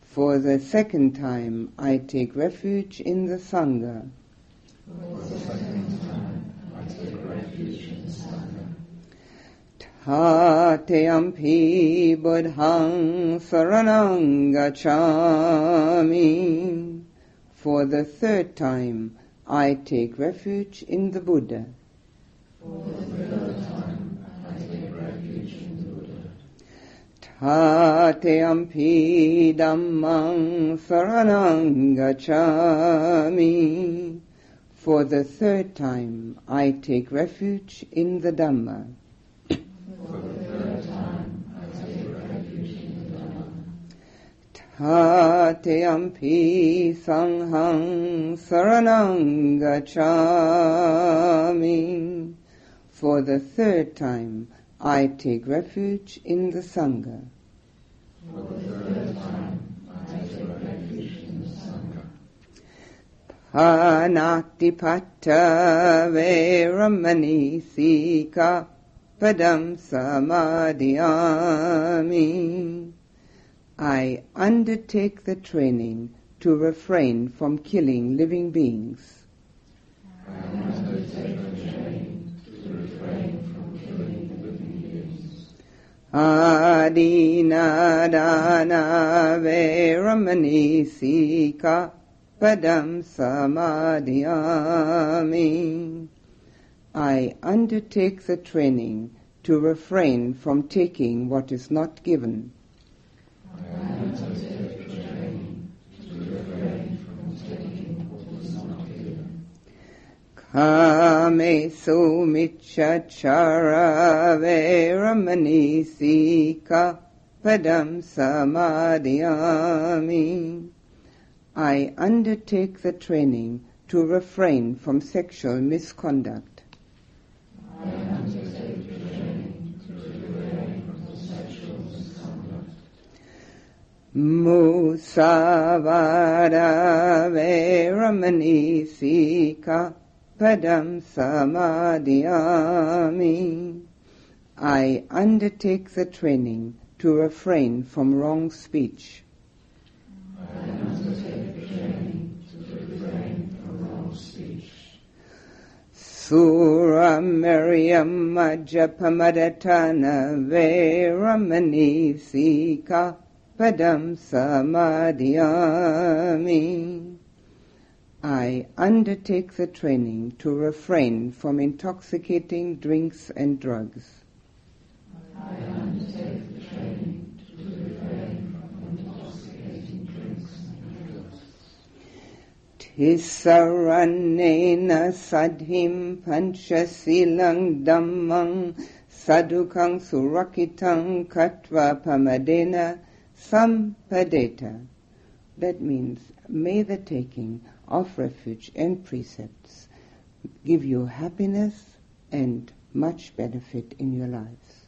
For the second time, I take refuge in the Sangha. For the second time, I take refuge in the Sangha. Tatiyampi buddhang saranang gacchami. For the third time, I take refuge in the Buddha. For the third time, I take refuge in the Buddha. Tatiyampi dhammang saranang gacchami. For the third time, I take refuge in the Dhamma. For the third time, I take refuge in the Dhamma. Tatiyampi sanghang saranang gacchami. For the third time, I take refuge in the Sangha. For the third time, I take refuge in the Sangha. Padam Samadiyami. I undertake the training to refrain from killing living beings. I undertake the training to refrain from killing living beings. Adinnadana Veramani Sikkha Padam Samadiyami. I undertake the training to refrain from taking what is not given. I undertake the training to refrain from taking what is not given. Kamesu Micchachara Veramani Sikkha Padam Samadiyami. I undertake the training to refrain from sexual misconduct. Musavada Veramani Sikkha Padam Samadiyami. I undertake the training to refrain from wrong speech. I undertake the training to refrain from wrong speech. Sura Meraya Japamadhatana Veramani Sikkha Padam Samadiyami. I undertake the training to refrain from intoxicating drinks and drugs. I undertake the training to refrain from intoxicating drinks and drugs. Sadhim panchasilang dhammang sadukang surakitang katva pamadena sampadeta. That means, may the taking of refuge and precepts give you happiness and much benefit in your lives.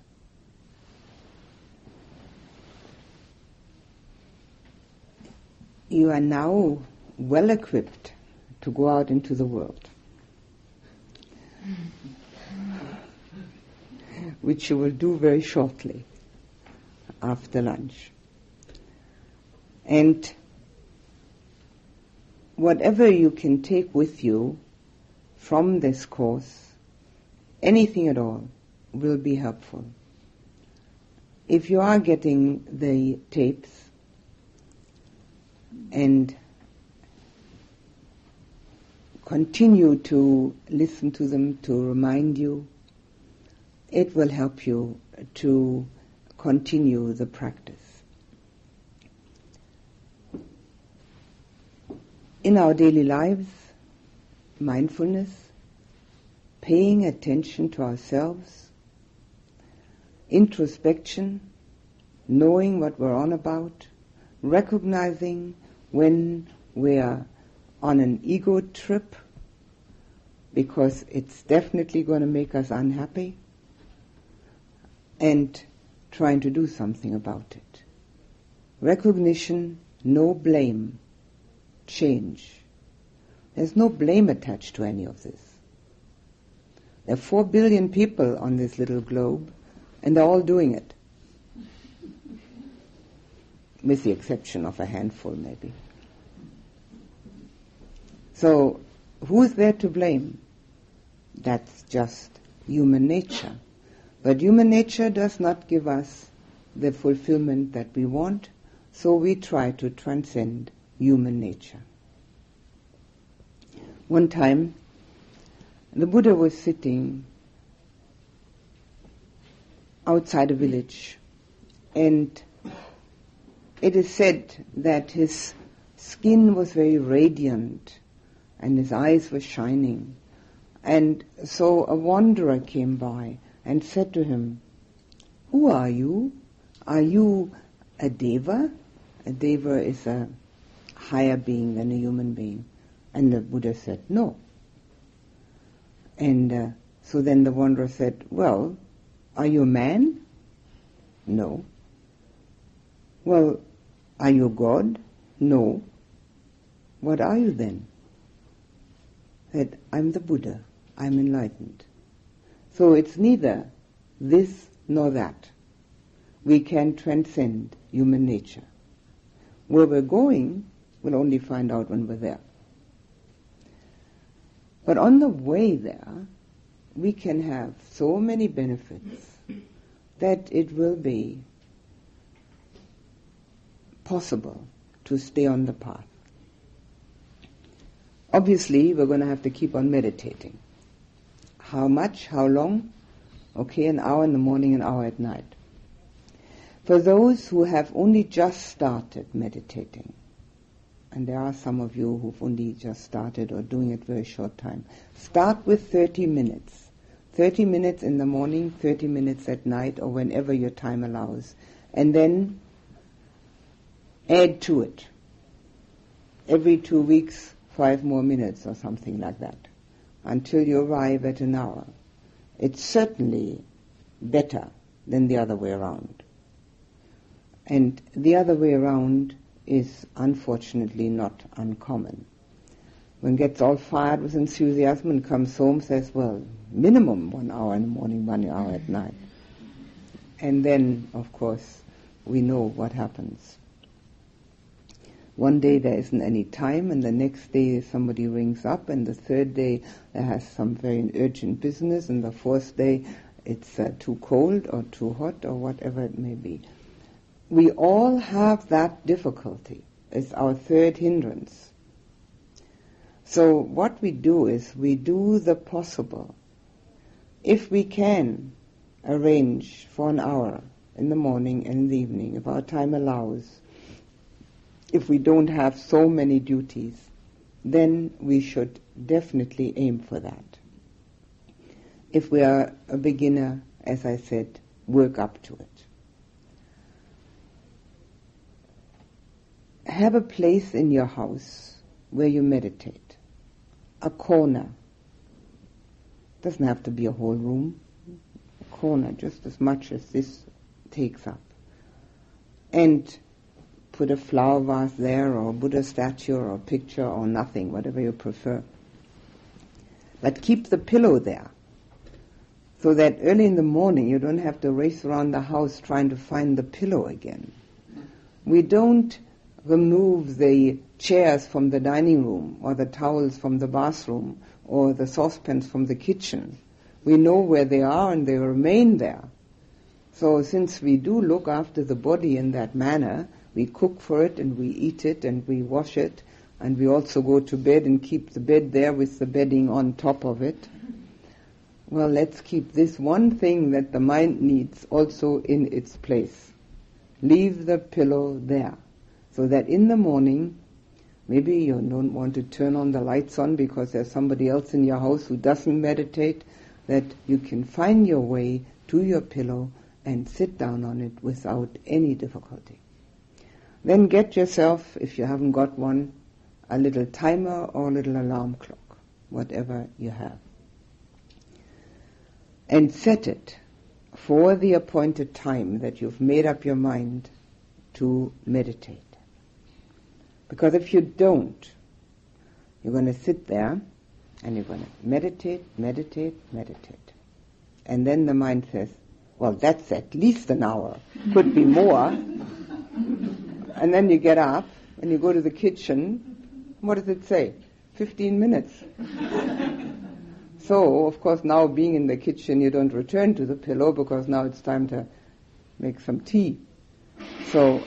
You are now well equipped to go out into the world, which you will do very shortly after lunch. And whatever you can take with you from this course, anything at all, will be helpful. If you are getting the tapes and continue to listen to them to remind you, it will help you to continue the practice. In our daily lives, mindfulness, paying attention to ourselves, introspection, knowing what we're on about, recognizing when we're on an ego trip because it's definitely going to make us unhappy and trying to do something about it. Recognition, no blame, change. There's no blame attached to any of this. There are four billion people on this little globe and they're all doing it. With the exception of a handful maybe. So, who's there to blame? That's just human nature. But human nature does not give us the fulfillment that we want, so we try to transcend human nature. One time, the Buddha was sitting outside a village, and it is said that his skin was very radiant and his eyes were shining. And so a wanderer came by and said to him, Who are you? Are you a deva? A deva is a higher being than a human being. And the Buddha said, No. And uh, so then the wanderer said, Well, are you a man? No. Well, are you God? No. What are you then? Said, I'm the Buddha. I'm enlightened. So it's neither this nor that. We can transcend human nature. Where we're going, we'll only find out when we're there. But on the way there, we can have so many benefits that it will be possible to stay on the path. Obviously, we're going to have to keep on meditating. How much? How long? Okay, an hour in the morning, an hour at night. For those who have only just started meditating, and there are some of you who've only just started or doing it very short time, start with 30 minutes. 30 minutes in the morning, 30 minutes at night, or whenever your time allows. And then add to it. Every two weeks, five more minutes or something like that, until you arrive at an hour. It's certainly better than the other way around. And the other way around is unfortunately not uncommon. One gets all fired with enthusiasm and comes home says, well, minimum one hour in the morning, one hour at night. And then, of course, we know what happens. One day there isn't any time, and the next day somebody rings up, and the third day there has some very urgent business, and the fourth day it's uh, too cold or too hot or whatever it may be. We all have that difficulty. It's our third hindrance. So what we do is we do the possible. If we can arrange for an hour in the morning and in the evening, if our time allows, if we don't have so many duties, then we should definitely aim for that. If we are a beginner, as I said, work up to it. Have a place in your house where you meditate. A corner. Doesn't have to be a whole room. A corner, just as much as this takes up. And put a flower vase there or a Buddha statue or a picture or nothing, whatever you prefer. But keep the pillow there so that early in the morning you don't have to race around the house trying to find the pillow again. We don't remove the chairs from the dining room or the towels from the bathroom or the saucepans from the kitchen. We know where they are and they remain there. So since we do look after the body in that manner, we cook for it and we eat it and we wash it and we also go to bed and keep the bed there with the bedding on top of it. Well, let's keep this one thing that the mind needs also in its place. Leave the pillow there so that in the morning, maybe you don't want to turn on the lights on because there's somebody else in your house who doesn't meditate, that you can find your way to your pillow and sit down on it without any difficulty. Then get yourself, if you haven't got one, a little timer or a little alarm clock, whatever you have. And set it for the appointed time that you've made up your mind to meditate. Because if you don't, you're going to sit there and you're going to meditate, meditate, meditate. And then the mind says, well, that's at least an hour, could be more. *laughs* And then you get up and you go to the kitchen. What does it say? 15 minutes. *laughs* so, of course, now being in the kitchen, you don't return to the pillow because now it's time to make some tea. So,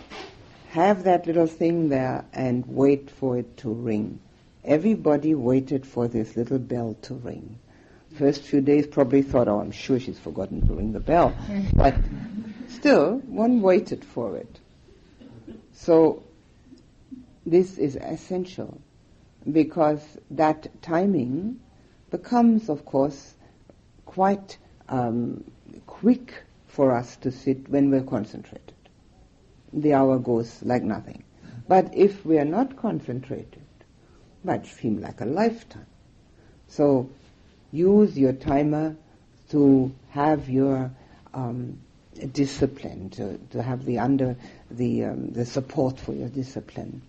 have that little thing there and wait for it to ring. Everybody waited for this little bell to ring. First few days probably thought, oh, I'm sure she's forgotten to ring the bell. *laughs* but still, one waited for it. So this is essential because that timing becomes, of course, quite um, quick for us to sit when we're concentrated. The hour goes like nothing. But if we are not concentrated, might seem like a lifetime. So use your timer to have your um, discipline, to, to have the under the um, the support for your discipline.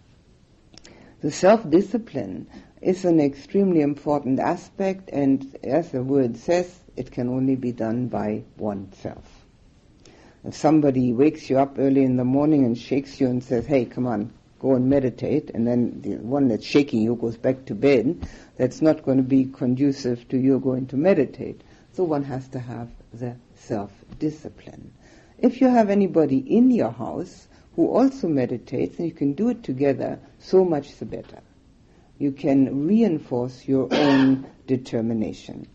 The self-discipline is an extremely important aspect, and as the word says, it can only be done by oneself. If somebody wakes you up early in the morning and shakes you and says, "Hey, come on, go and meditate," and then the one that's shaking you goes back to bed, that's not going to be conducive to you going to meditate. So one has to have the self-discipline. If you have anybody in your house who also meditates, and you can do it together, so much the better. You can reinforce your own determination,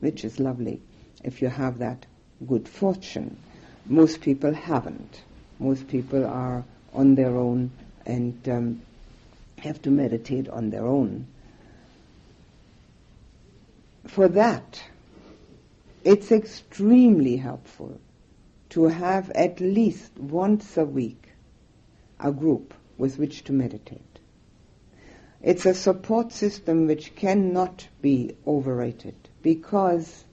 which is lovely if you have that good fortune. Most people haven't. Most people are on their own and um, have to meditate on their own. For that, it's extremely helpful to have at least once a week a group with which to meditate. It's a support system which cannot be overrated because,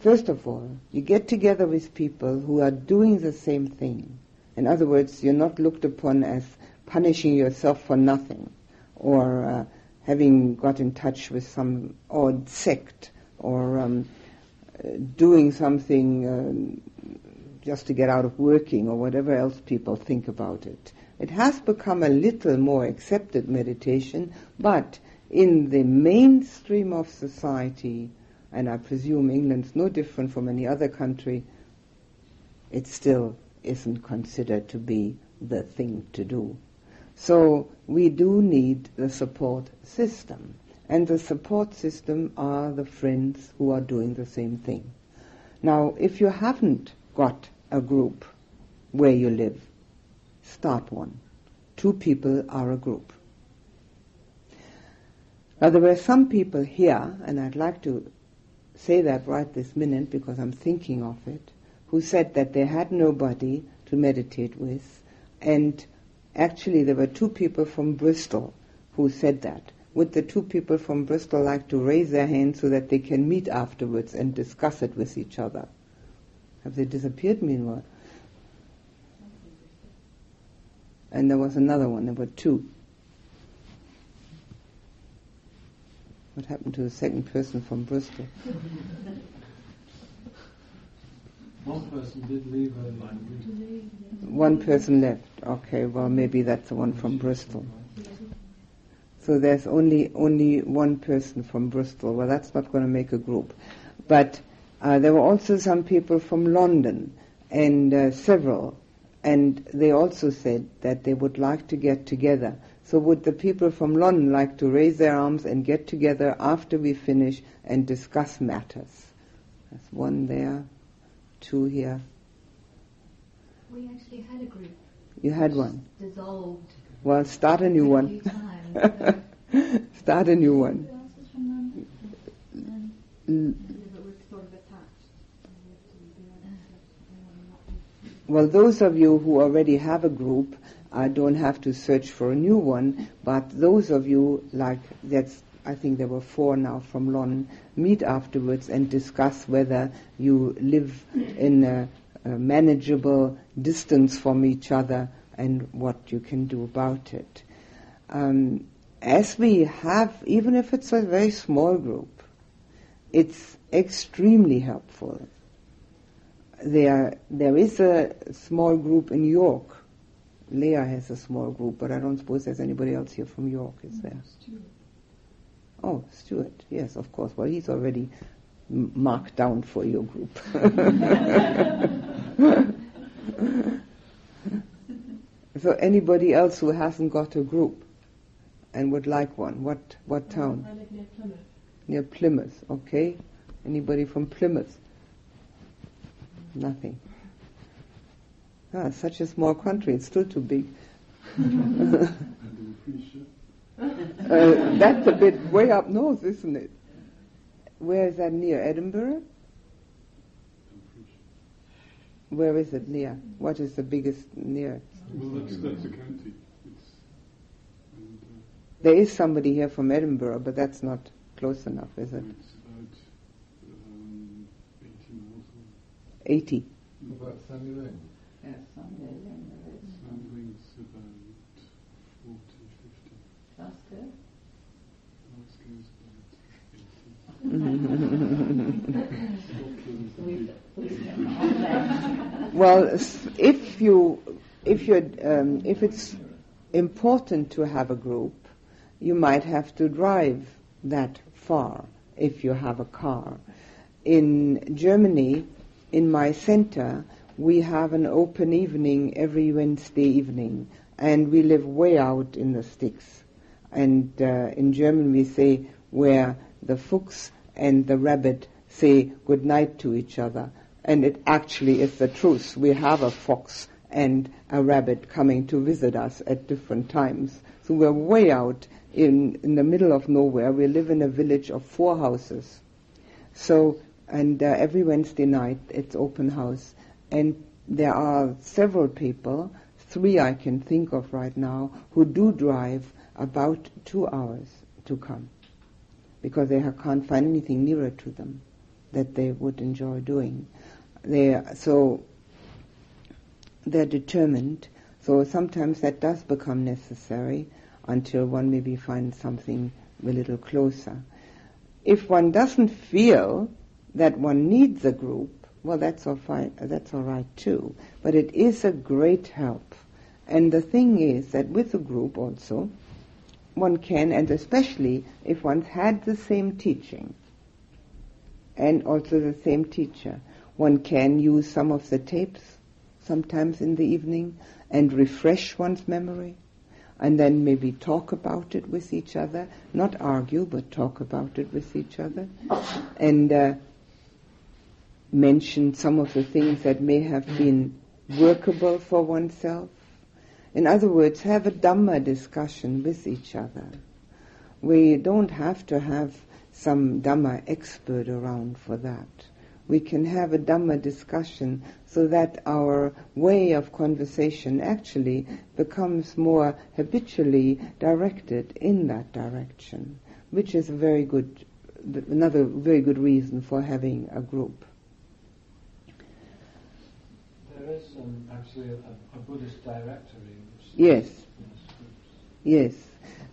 first of all, you get together with people who are doing the same thing In other words, you're not looked upon as punishing yourself for nothing or uh, having got in touch with some odd sect or um, doing something um, just to get out of working or whatever else people think about it. It has become a little more accepted meditation, but in the mainstream of society, and I presume England's no different from any other country, it still isn't considered to be the thing to do. So we do need the support system. And the support system are the friends who are doing the same thing. Now, if you haven't got a group where you live, start one. Two people are a group. Now, there were some people here, and I'd like to say that right this minute because I'm thinking of it, who said that they had nobody to meditate with, and actually there were two people from Bristol who said that. Would the two people from Bristol like to raise their hands so that they can meet afterwards and discuss it with each other? Have they disappeared meanwhile? And there was another one, there were two. What happened to the second person from Bristol? One person did leave. One person left. Okay, well maybe that's the one from Bristol. So there's only only one person from Bristol. Well, that's not going to make a group. But uh, there were also some people from London and uh, several, and they also said that they would like to get together. So would the people from London like to raise their arms and get together after we finish and discuss matters? There's one there, two here. We actually had a group. You had one. Dissolved. Well, start a new one. *laughs* start a new one. Who else is from London? Mm, But we're sort of attached. We have to be honest that we want to not be- Well, those of you who already have a group uh, don't have to search for a new one, but those of you, like that's, I think there were four now from London, meet afterwards and discuss whether you live in a, a manageable distance from each other and what you can do about it. Um, as we have, even if it's a very small group, it's extremely helpful there there is a small group in York. Leah has a small group, but I don't suppose there's anybody else here from York, is there? Oh, Stuart, yes, of course. Well, he's already m- marked down for your group. *laughs* so anybody else who hasn't got a group and would like one, what what town? I live near Plymouth. Near Plymouth, okay? Anybody from Plymouth? Nothing. Ah, such a small country, it's still too big. And the Fisher. Uh, that's a bit way up north, isn't it? Where is that near? Edinburgh? Where is it near? What is the biggest near? Well, that's, that's a county. It's, and, uh, There is somebody here from Edinburgh, but that's not close enough, is it? it's about um, 80 miles away. 80. About Sandy Lane. Yes, Sandling's about 40, 50. Glasgow. Glasgow's about 80. Scotland's. Well, if you, if you, um, if it's important to have a group, you might have to drive that far if you have a car. In Germany, in my center, we have an open evening every Wednesday evening, and we live way out in the sticks. And uh, in German, we say where the fuchs and the rabbit say good night to each other. And it actually is the truth. We have a fox and a rabbit coming to visit us at different times. So we're way out in, in the middle of nowhere. We live in a village of four houses. So, and uh, every Wednesday night it's open house. And there are several people, three I can think of right now, who do drive about two hours to come because they can't find anything nearer to them that they would enjoy doing. They, so they're determined. So sometimes that does become necessary until one maybe finds something a little closer. If one doesn't feel that one needs a group, well, that's all fine. That's all right too. But it is a great help. And the thing is that with a group also, one can, and especially if one's had the same teaching and also the same teacher, one can use some of the tapes sometimes in the evening and refresh one's memory and then maybe talk about it with each other, not argue, but talk about it with each other, and uh, mention some of the things that may have been workable for oneself. In other words, have a Dhamma discussion with each other. We don't have to have some Dhamma expert around for that. We can have a Dhamma discussion so that our way of conversation actually becomes more habitually directed in that direction, which is a very good, another very good reason for having a group. There is um, actually a, a Buddhist directory. Yes. Yes.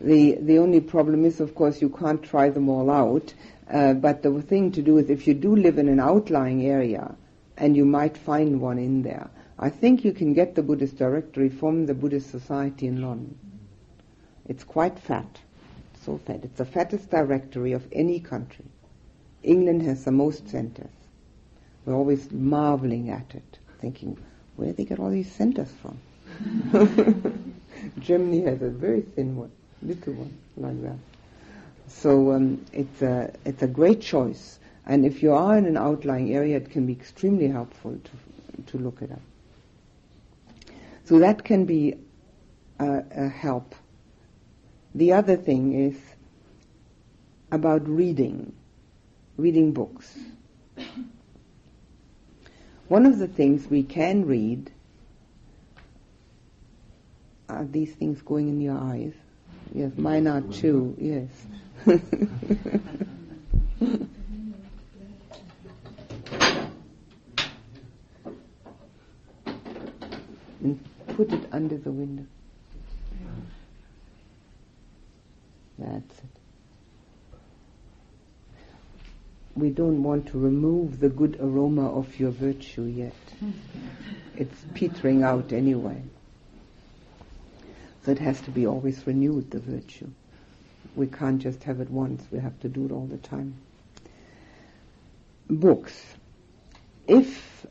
The the only problem is, of course, you can't try them all out. Uh, but the thing to do is, if you do live in an outlying area, and you might find one in there, I think you can get the Buddhist directory from the Buddhist Society in London. It's quite fat, so fat. It's the fattest directory of any country. England has the most centers. We're always marveling at it, thinking, where they get all these centers from? *laughs* Germany has a very thin one, little one like that. So um, it's a it's a great choice, and if you are in an outlying area, it can be extremely helpful to to look it up. So that can be a, a help. The other thing is about reading, reading books. One of the things we can read are these things going in your eyes. Yes, mine are too, yes. *laughs* and put it under the window. That's it. We don't want to remove the good aroma of your virtue yet. It's petering out anyway. So it has to be always renewed, the virtue. We can't just have it once, we have to do it all the time. Books. If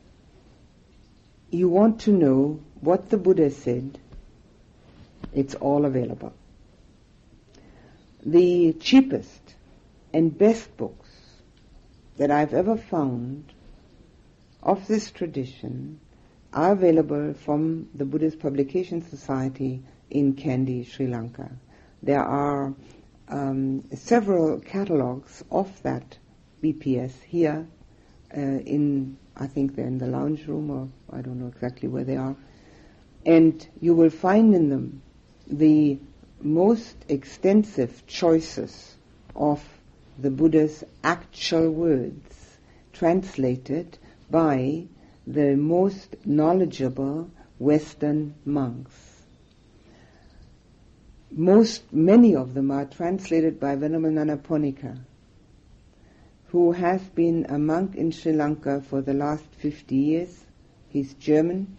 you want to know what the Buddha said, it's all available. The cheapest and best books that I've ever found of this tradition are available from the Buddhist Publication Society in Kandy, Sri Lanka. There are um, several catalogs of that BPS here uh, in, I think they're in the lounge room or I don't know exactly where they are. And you will find in them the most extensive choices of the Buddha's actual words translated by the most knowledgeable Western monks most, many of them are translated by Venerable Nyanaponika, who has been a monk in Sri Lanka for the last 50 years. He's German.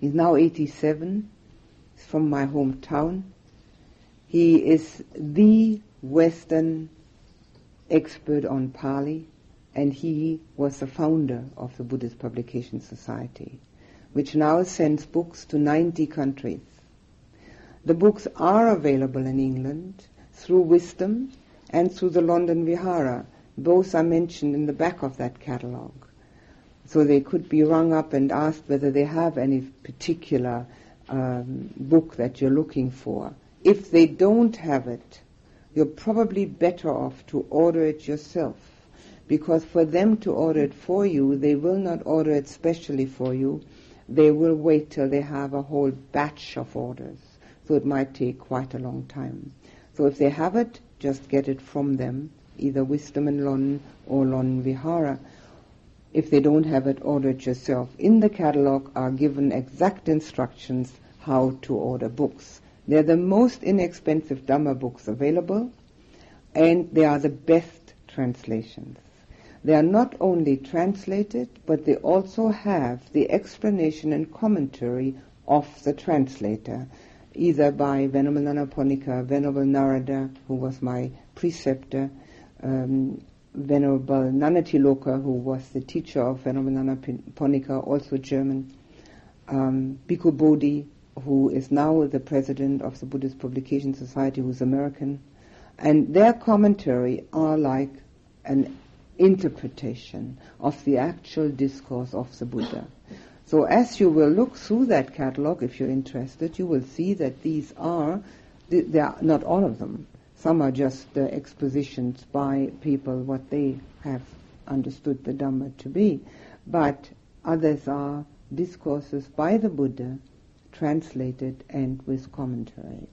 He's now 87. He's from my hometown. He is the Western expert on Pali, and he was the founder of the Buddhist Publication Society, which now sends books to 90 countries. The books are available in England through Wisdom and through the London Vihara. Both are mentioned in the back of that catalogue. So they could be rung up and asked whether they have any particular um, book that you're looking for. If they don't have it, you're probably better off to order it yourself. Because for them to order it for you, they will not order it specially for you. They will wait till they have a whole batch of orders so it might take quite a long time. So if they have it, just get it from them, either Wisdom and Lon or Lon Vihara. if they don't have it, order it yourself. In the catalog are given exact instructions how to order books. They're the most inexpensive Dhamma books available, and they are the best translations. They are not only translated, but they also have the explanation and commentary of the translator, either by Venerable Nyanaponika, Venerable Narada, who was my preceptor, um, Venerable Nyanatiloka, who was the teacher of Venerable Nyanaponika, also German, um, Bhikkhu Bodhi, who is now the president of the Buddhist Publication Society, who's American, and their commentary are like an interpretation of the actual discourse of the Buddha. So as you will look through that catalog, if you're interested, you will see that these are, they are not all of them. Some are just uh, expositions by people what they have understood the Dhamma to be, but others are discourses by the Buddha translated and with commentary.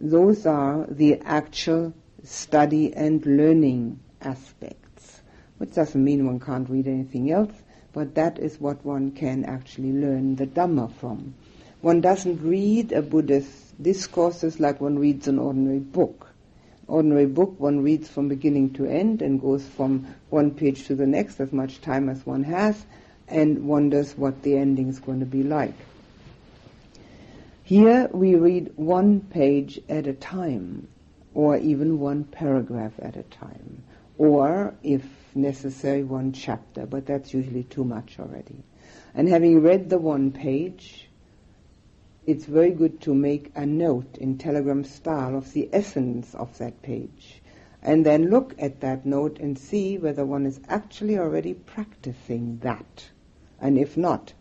Those are the actual study and learning aspects, which doesn't mean one can't read anything else, but that is what one can actually learn the Dhamma from. One doesn't read a Buddhist discourses like one reads an ordinary book. Ordinary book one reads from beginning to end and goes from one page to the next as much time as one has and wonders what the ending is going to be like. Here we read one page at a time, or even one paragraph at a time, or, if necessary, one chapter, but that's usually too much already. And having read the one page, it's very good to make a note in telegram style of the essence of that page. And then look at that note and see whether one is actually already practicing that. And if not,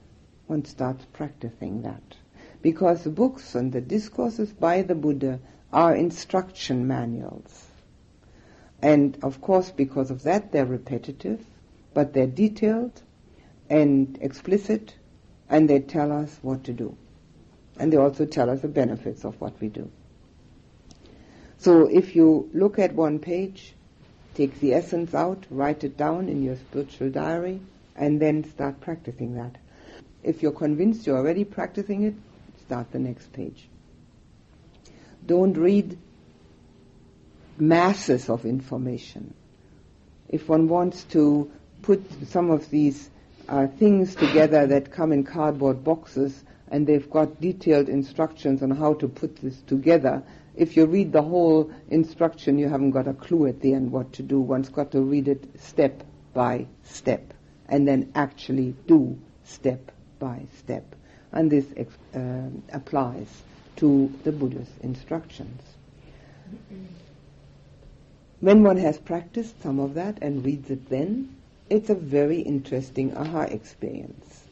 one starts practicing that because the books and the discourses by the Buddha are instruction manuals. And of course, because of that, they're repetitive, but they're detailed and explicit, and they tell us what to do. And they also tell us the benefits of what we do. So if you look at one page, take the essence out, write it down in your spiritual diary, and then start practicing that. If you're convinced you're already practicing it, start the next page. Don't read masses of information. If one wants to put some of these uh, things together that come in cardboard boxes and they've got detailed instructions on how to put this together, if you read the whole instruction, you haven't got a clue at the end what to do. One's got to read it step by step and then actually do step by step and this uh, applies to the Buddha's instructions. When one has practiced some of that and reads it then, it's a very interesting aha experience.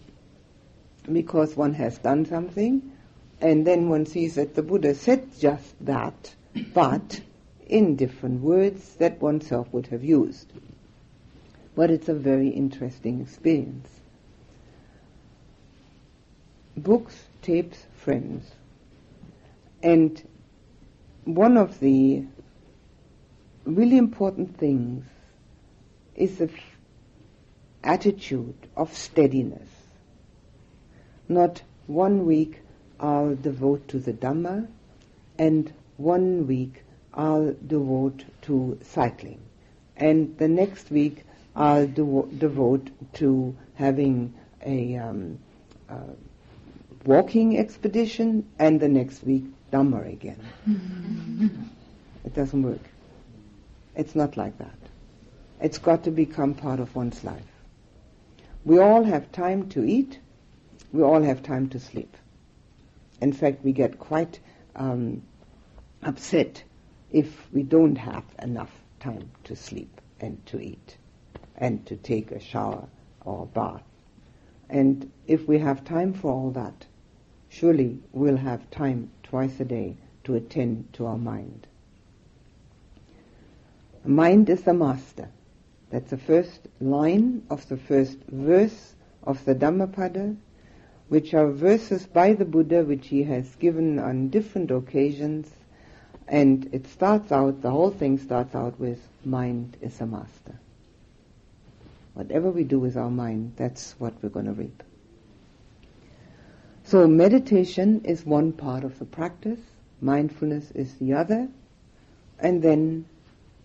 Because one has done something, and then one sees that the Buddha said just that, but in different words that oneself would have used. But it's a very interesting experience books, tapes, friends. And one of the really important things is the attitude of steadiness. Not one week I'll devote to the Dhamma and one week I'll devote to cycling. And the next week I'll devo- devote to having a um, uh, walking expedition and the next week Dhamma again. it doesn't work. It's not like that. It's got to become part of one's life. We all have time to eat. We all have time to sleep. In fact, we get quite um, upset if we don't have enough time to sleep and to eat and to take a shower or a bath. And if we have time for all that, surely we'll have time twice a day to attend to our mind. Mind is the master. That's the first line of the first verse of the Dhammapada, which are verses by the Buddha which he has given on different occasions. And it starts out, the whole thing starts out with mind is a master. Whatever we do with our mind, that's what we're going to reap. So meditation is one part of the practice, mindfulness is the other, and then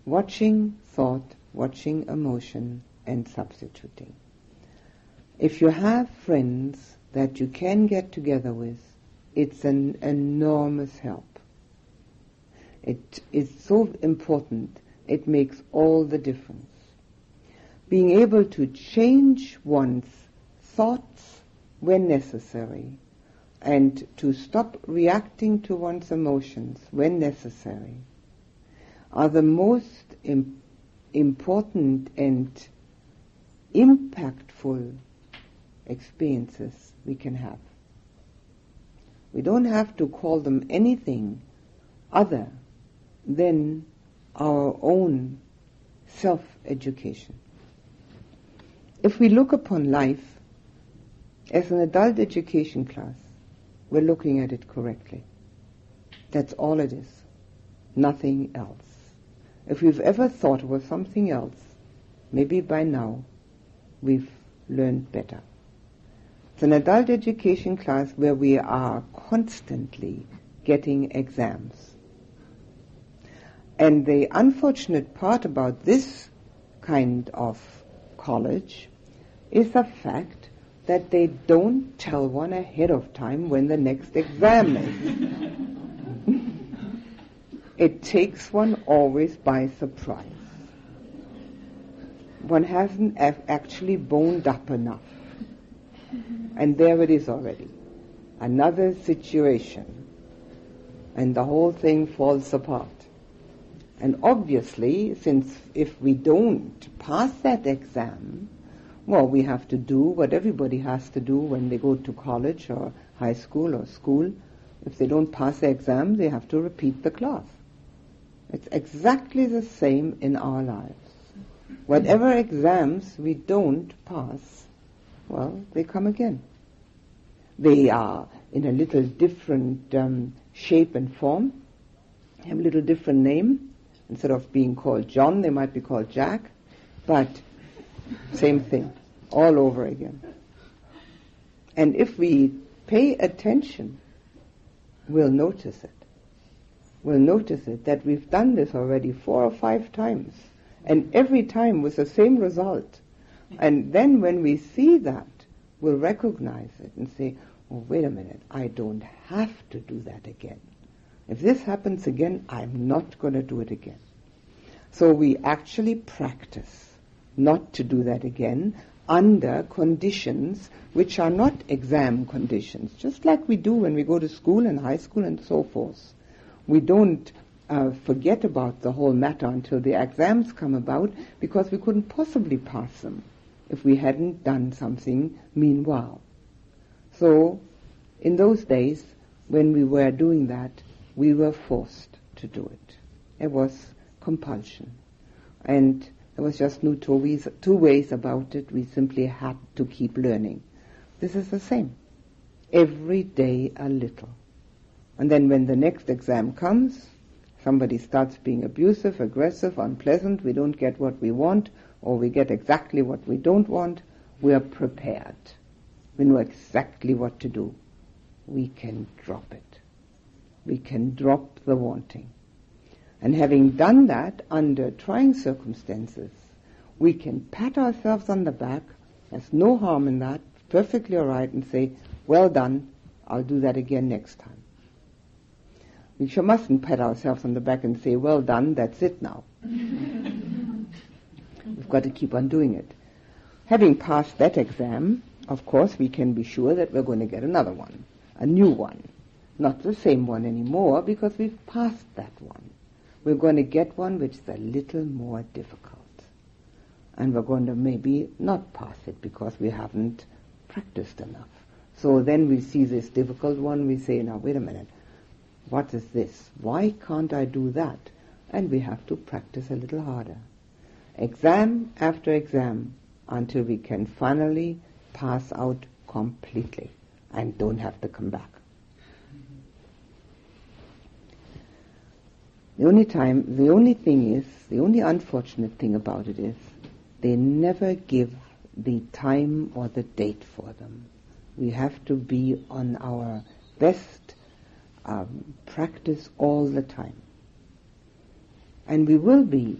watching thought, watching emotion, and substituting. If you have friends that you can get together with, it's an enormous help. It is so important, it makes all the difference. Being able to change one's thoughts when necessary and to stop reacting to one's emotions when necessary are the most Im- important and impactful experiences we can have. We don't have to call them anything other than our own self-education. If we look upon life as an adult education class, we're looking at it correctly. That's all it is. Nothing else. If we've ever thought it was something else, maybe by now we've learned better. It's an adult education class where we are constantly getting exams. And the unfortunate part about this kind of college is the fact that they don't tell one ahead of time when the next exam is. *laughs* it takes one always by surprise. One hasn't actually boned up enough. And there it is already. Another situation. And the whole thing falls apart. And obviously, since if we don't pass that exam, well, we have to do what everybody has to do when they go to college or high school or school. If they don't pass the exam, they have to repeat the class. It's exactly the same in our lives. Whatever exams we don't pass, well, they come again. They are in a little different um, shape and form, have a little different name. Instead of being called John, they might be called Jack, but same thing, all over again. And if we pay attention, we'll notice it. We'll notice it that we've done this already four or five times, and every time with the same result. And then when we see that, we'll recognize it and say, oh, wait a minute, I don't have to do that again. If this happens again, I'm not going to do it again. So we actually practice not to do that again under conditions which are not exam conditions, just like we do when we go to school and high school and so forth. We don't uh, forget about the whole matter until the exams come about because we couldn't possibly pass them if we hadn't done something meanwhile. So, in those days, when we were doing that, we were forced to do it. It was compulsion. And there was just no two ways, two ways about it. We simply had to keep learning. This is the same. Every day a little. And then when the next exam comes, somebody starts being abusive, aggressive, unpleasant, we don't get what we want, or we get exactly what we don't want, we are prepared. We know exactly what to do. We can drop it. We can drop the wanting. And having done that under trying circumstances, we can pat ourselves on the back, there's no harm in that, perfectly alright, and say, well done, I'll do that again next time. We sure mustn't pat ourselves on the back and say, well done, that's it now. *laughs* We've got to keep on doing it. Having passed that exam, of course, we can be sure that we're going to get another one, a new one. Not the same one anymore because we've passed that one. We're going to get one which is a little more difficult. And we're going to maybe not pass it because we haven't practiced enough. So then we see this difficult one, we say, now wait a minute, what is this? Why can't I do that? And we have to practice a little harder. Exam after exam until we can finally pass out completely and don't have to come back. The only time, the only thing is, the only unfortunate thing about it is they never give the time or the date for them. We have to be on our best um, practice all the time. And we will be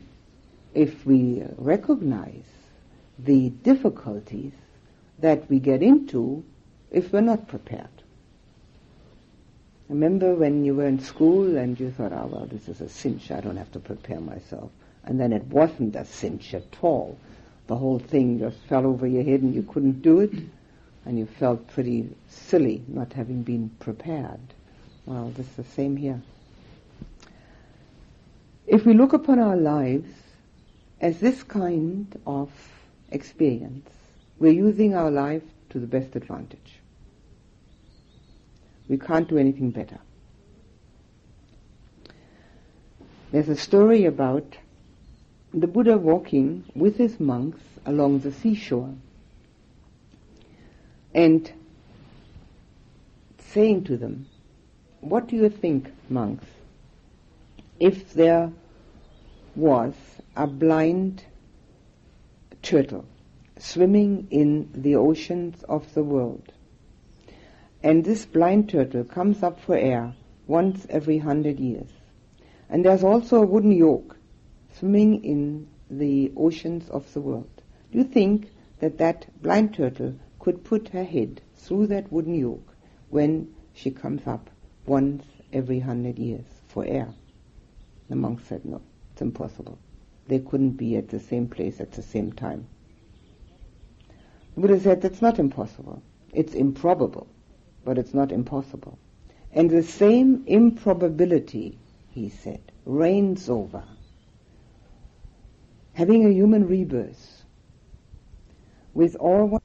if we recognize the difficulties that we get into if we're not prepared. Remember when you were in school and you thought, oh, well, this is a cinch, I don't have to prepare myself. And then it wasn't a cinch at all. The whole thing just fell over your head and you couldn't do it. And you felt pretty silly not having been prepared. Well, this is the same here. If we look upon our lives as this kind of experience, we're using our life to the best advantage. We can't do anything better. There's a story about the Buddha walking with his monks along the seashore and saying to them, What do you think, monks, if there was a blind turtle swimming in the oceans of the world? And this blind turtle comes up for air once every hundred years. And there's also a wooden yoke swimming in the oceans of the world. Do you think that that blind turtle could put her head through that wooden yoke when she comes up once every hundred years for air? The monk said, no, it's impossible. They couldn't be at the same place at the same time. The Buddha said, that's not impossible. It's improbable but it's not impossible. And the same improbability, he said, reigns over having a human rebirth with all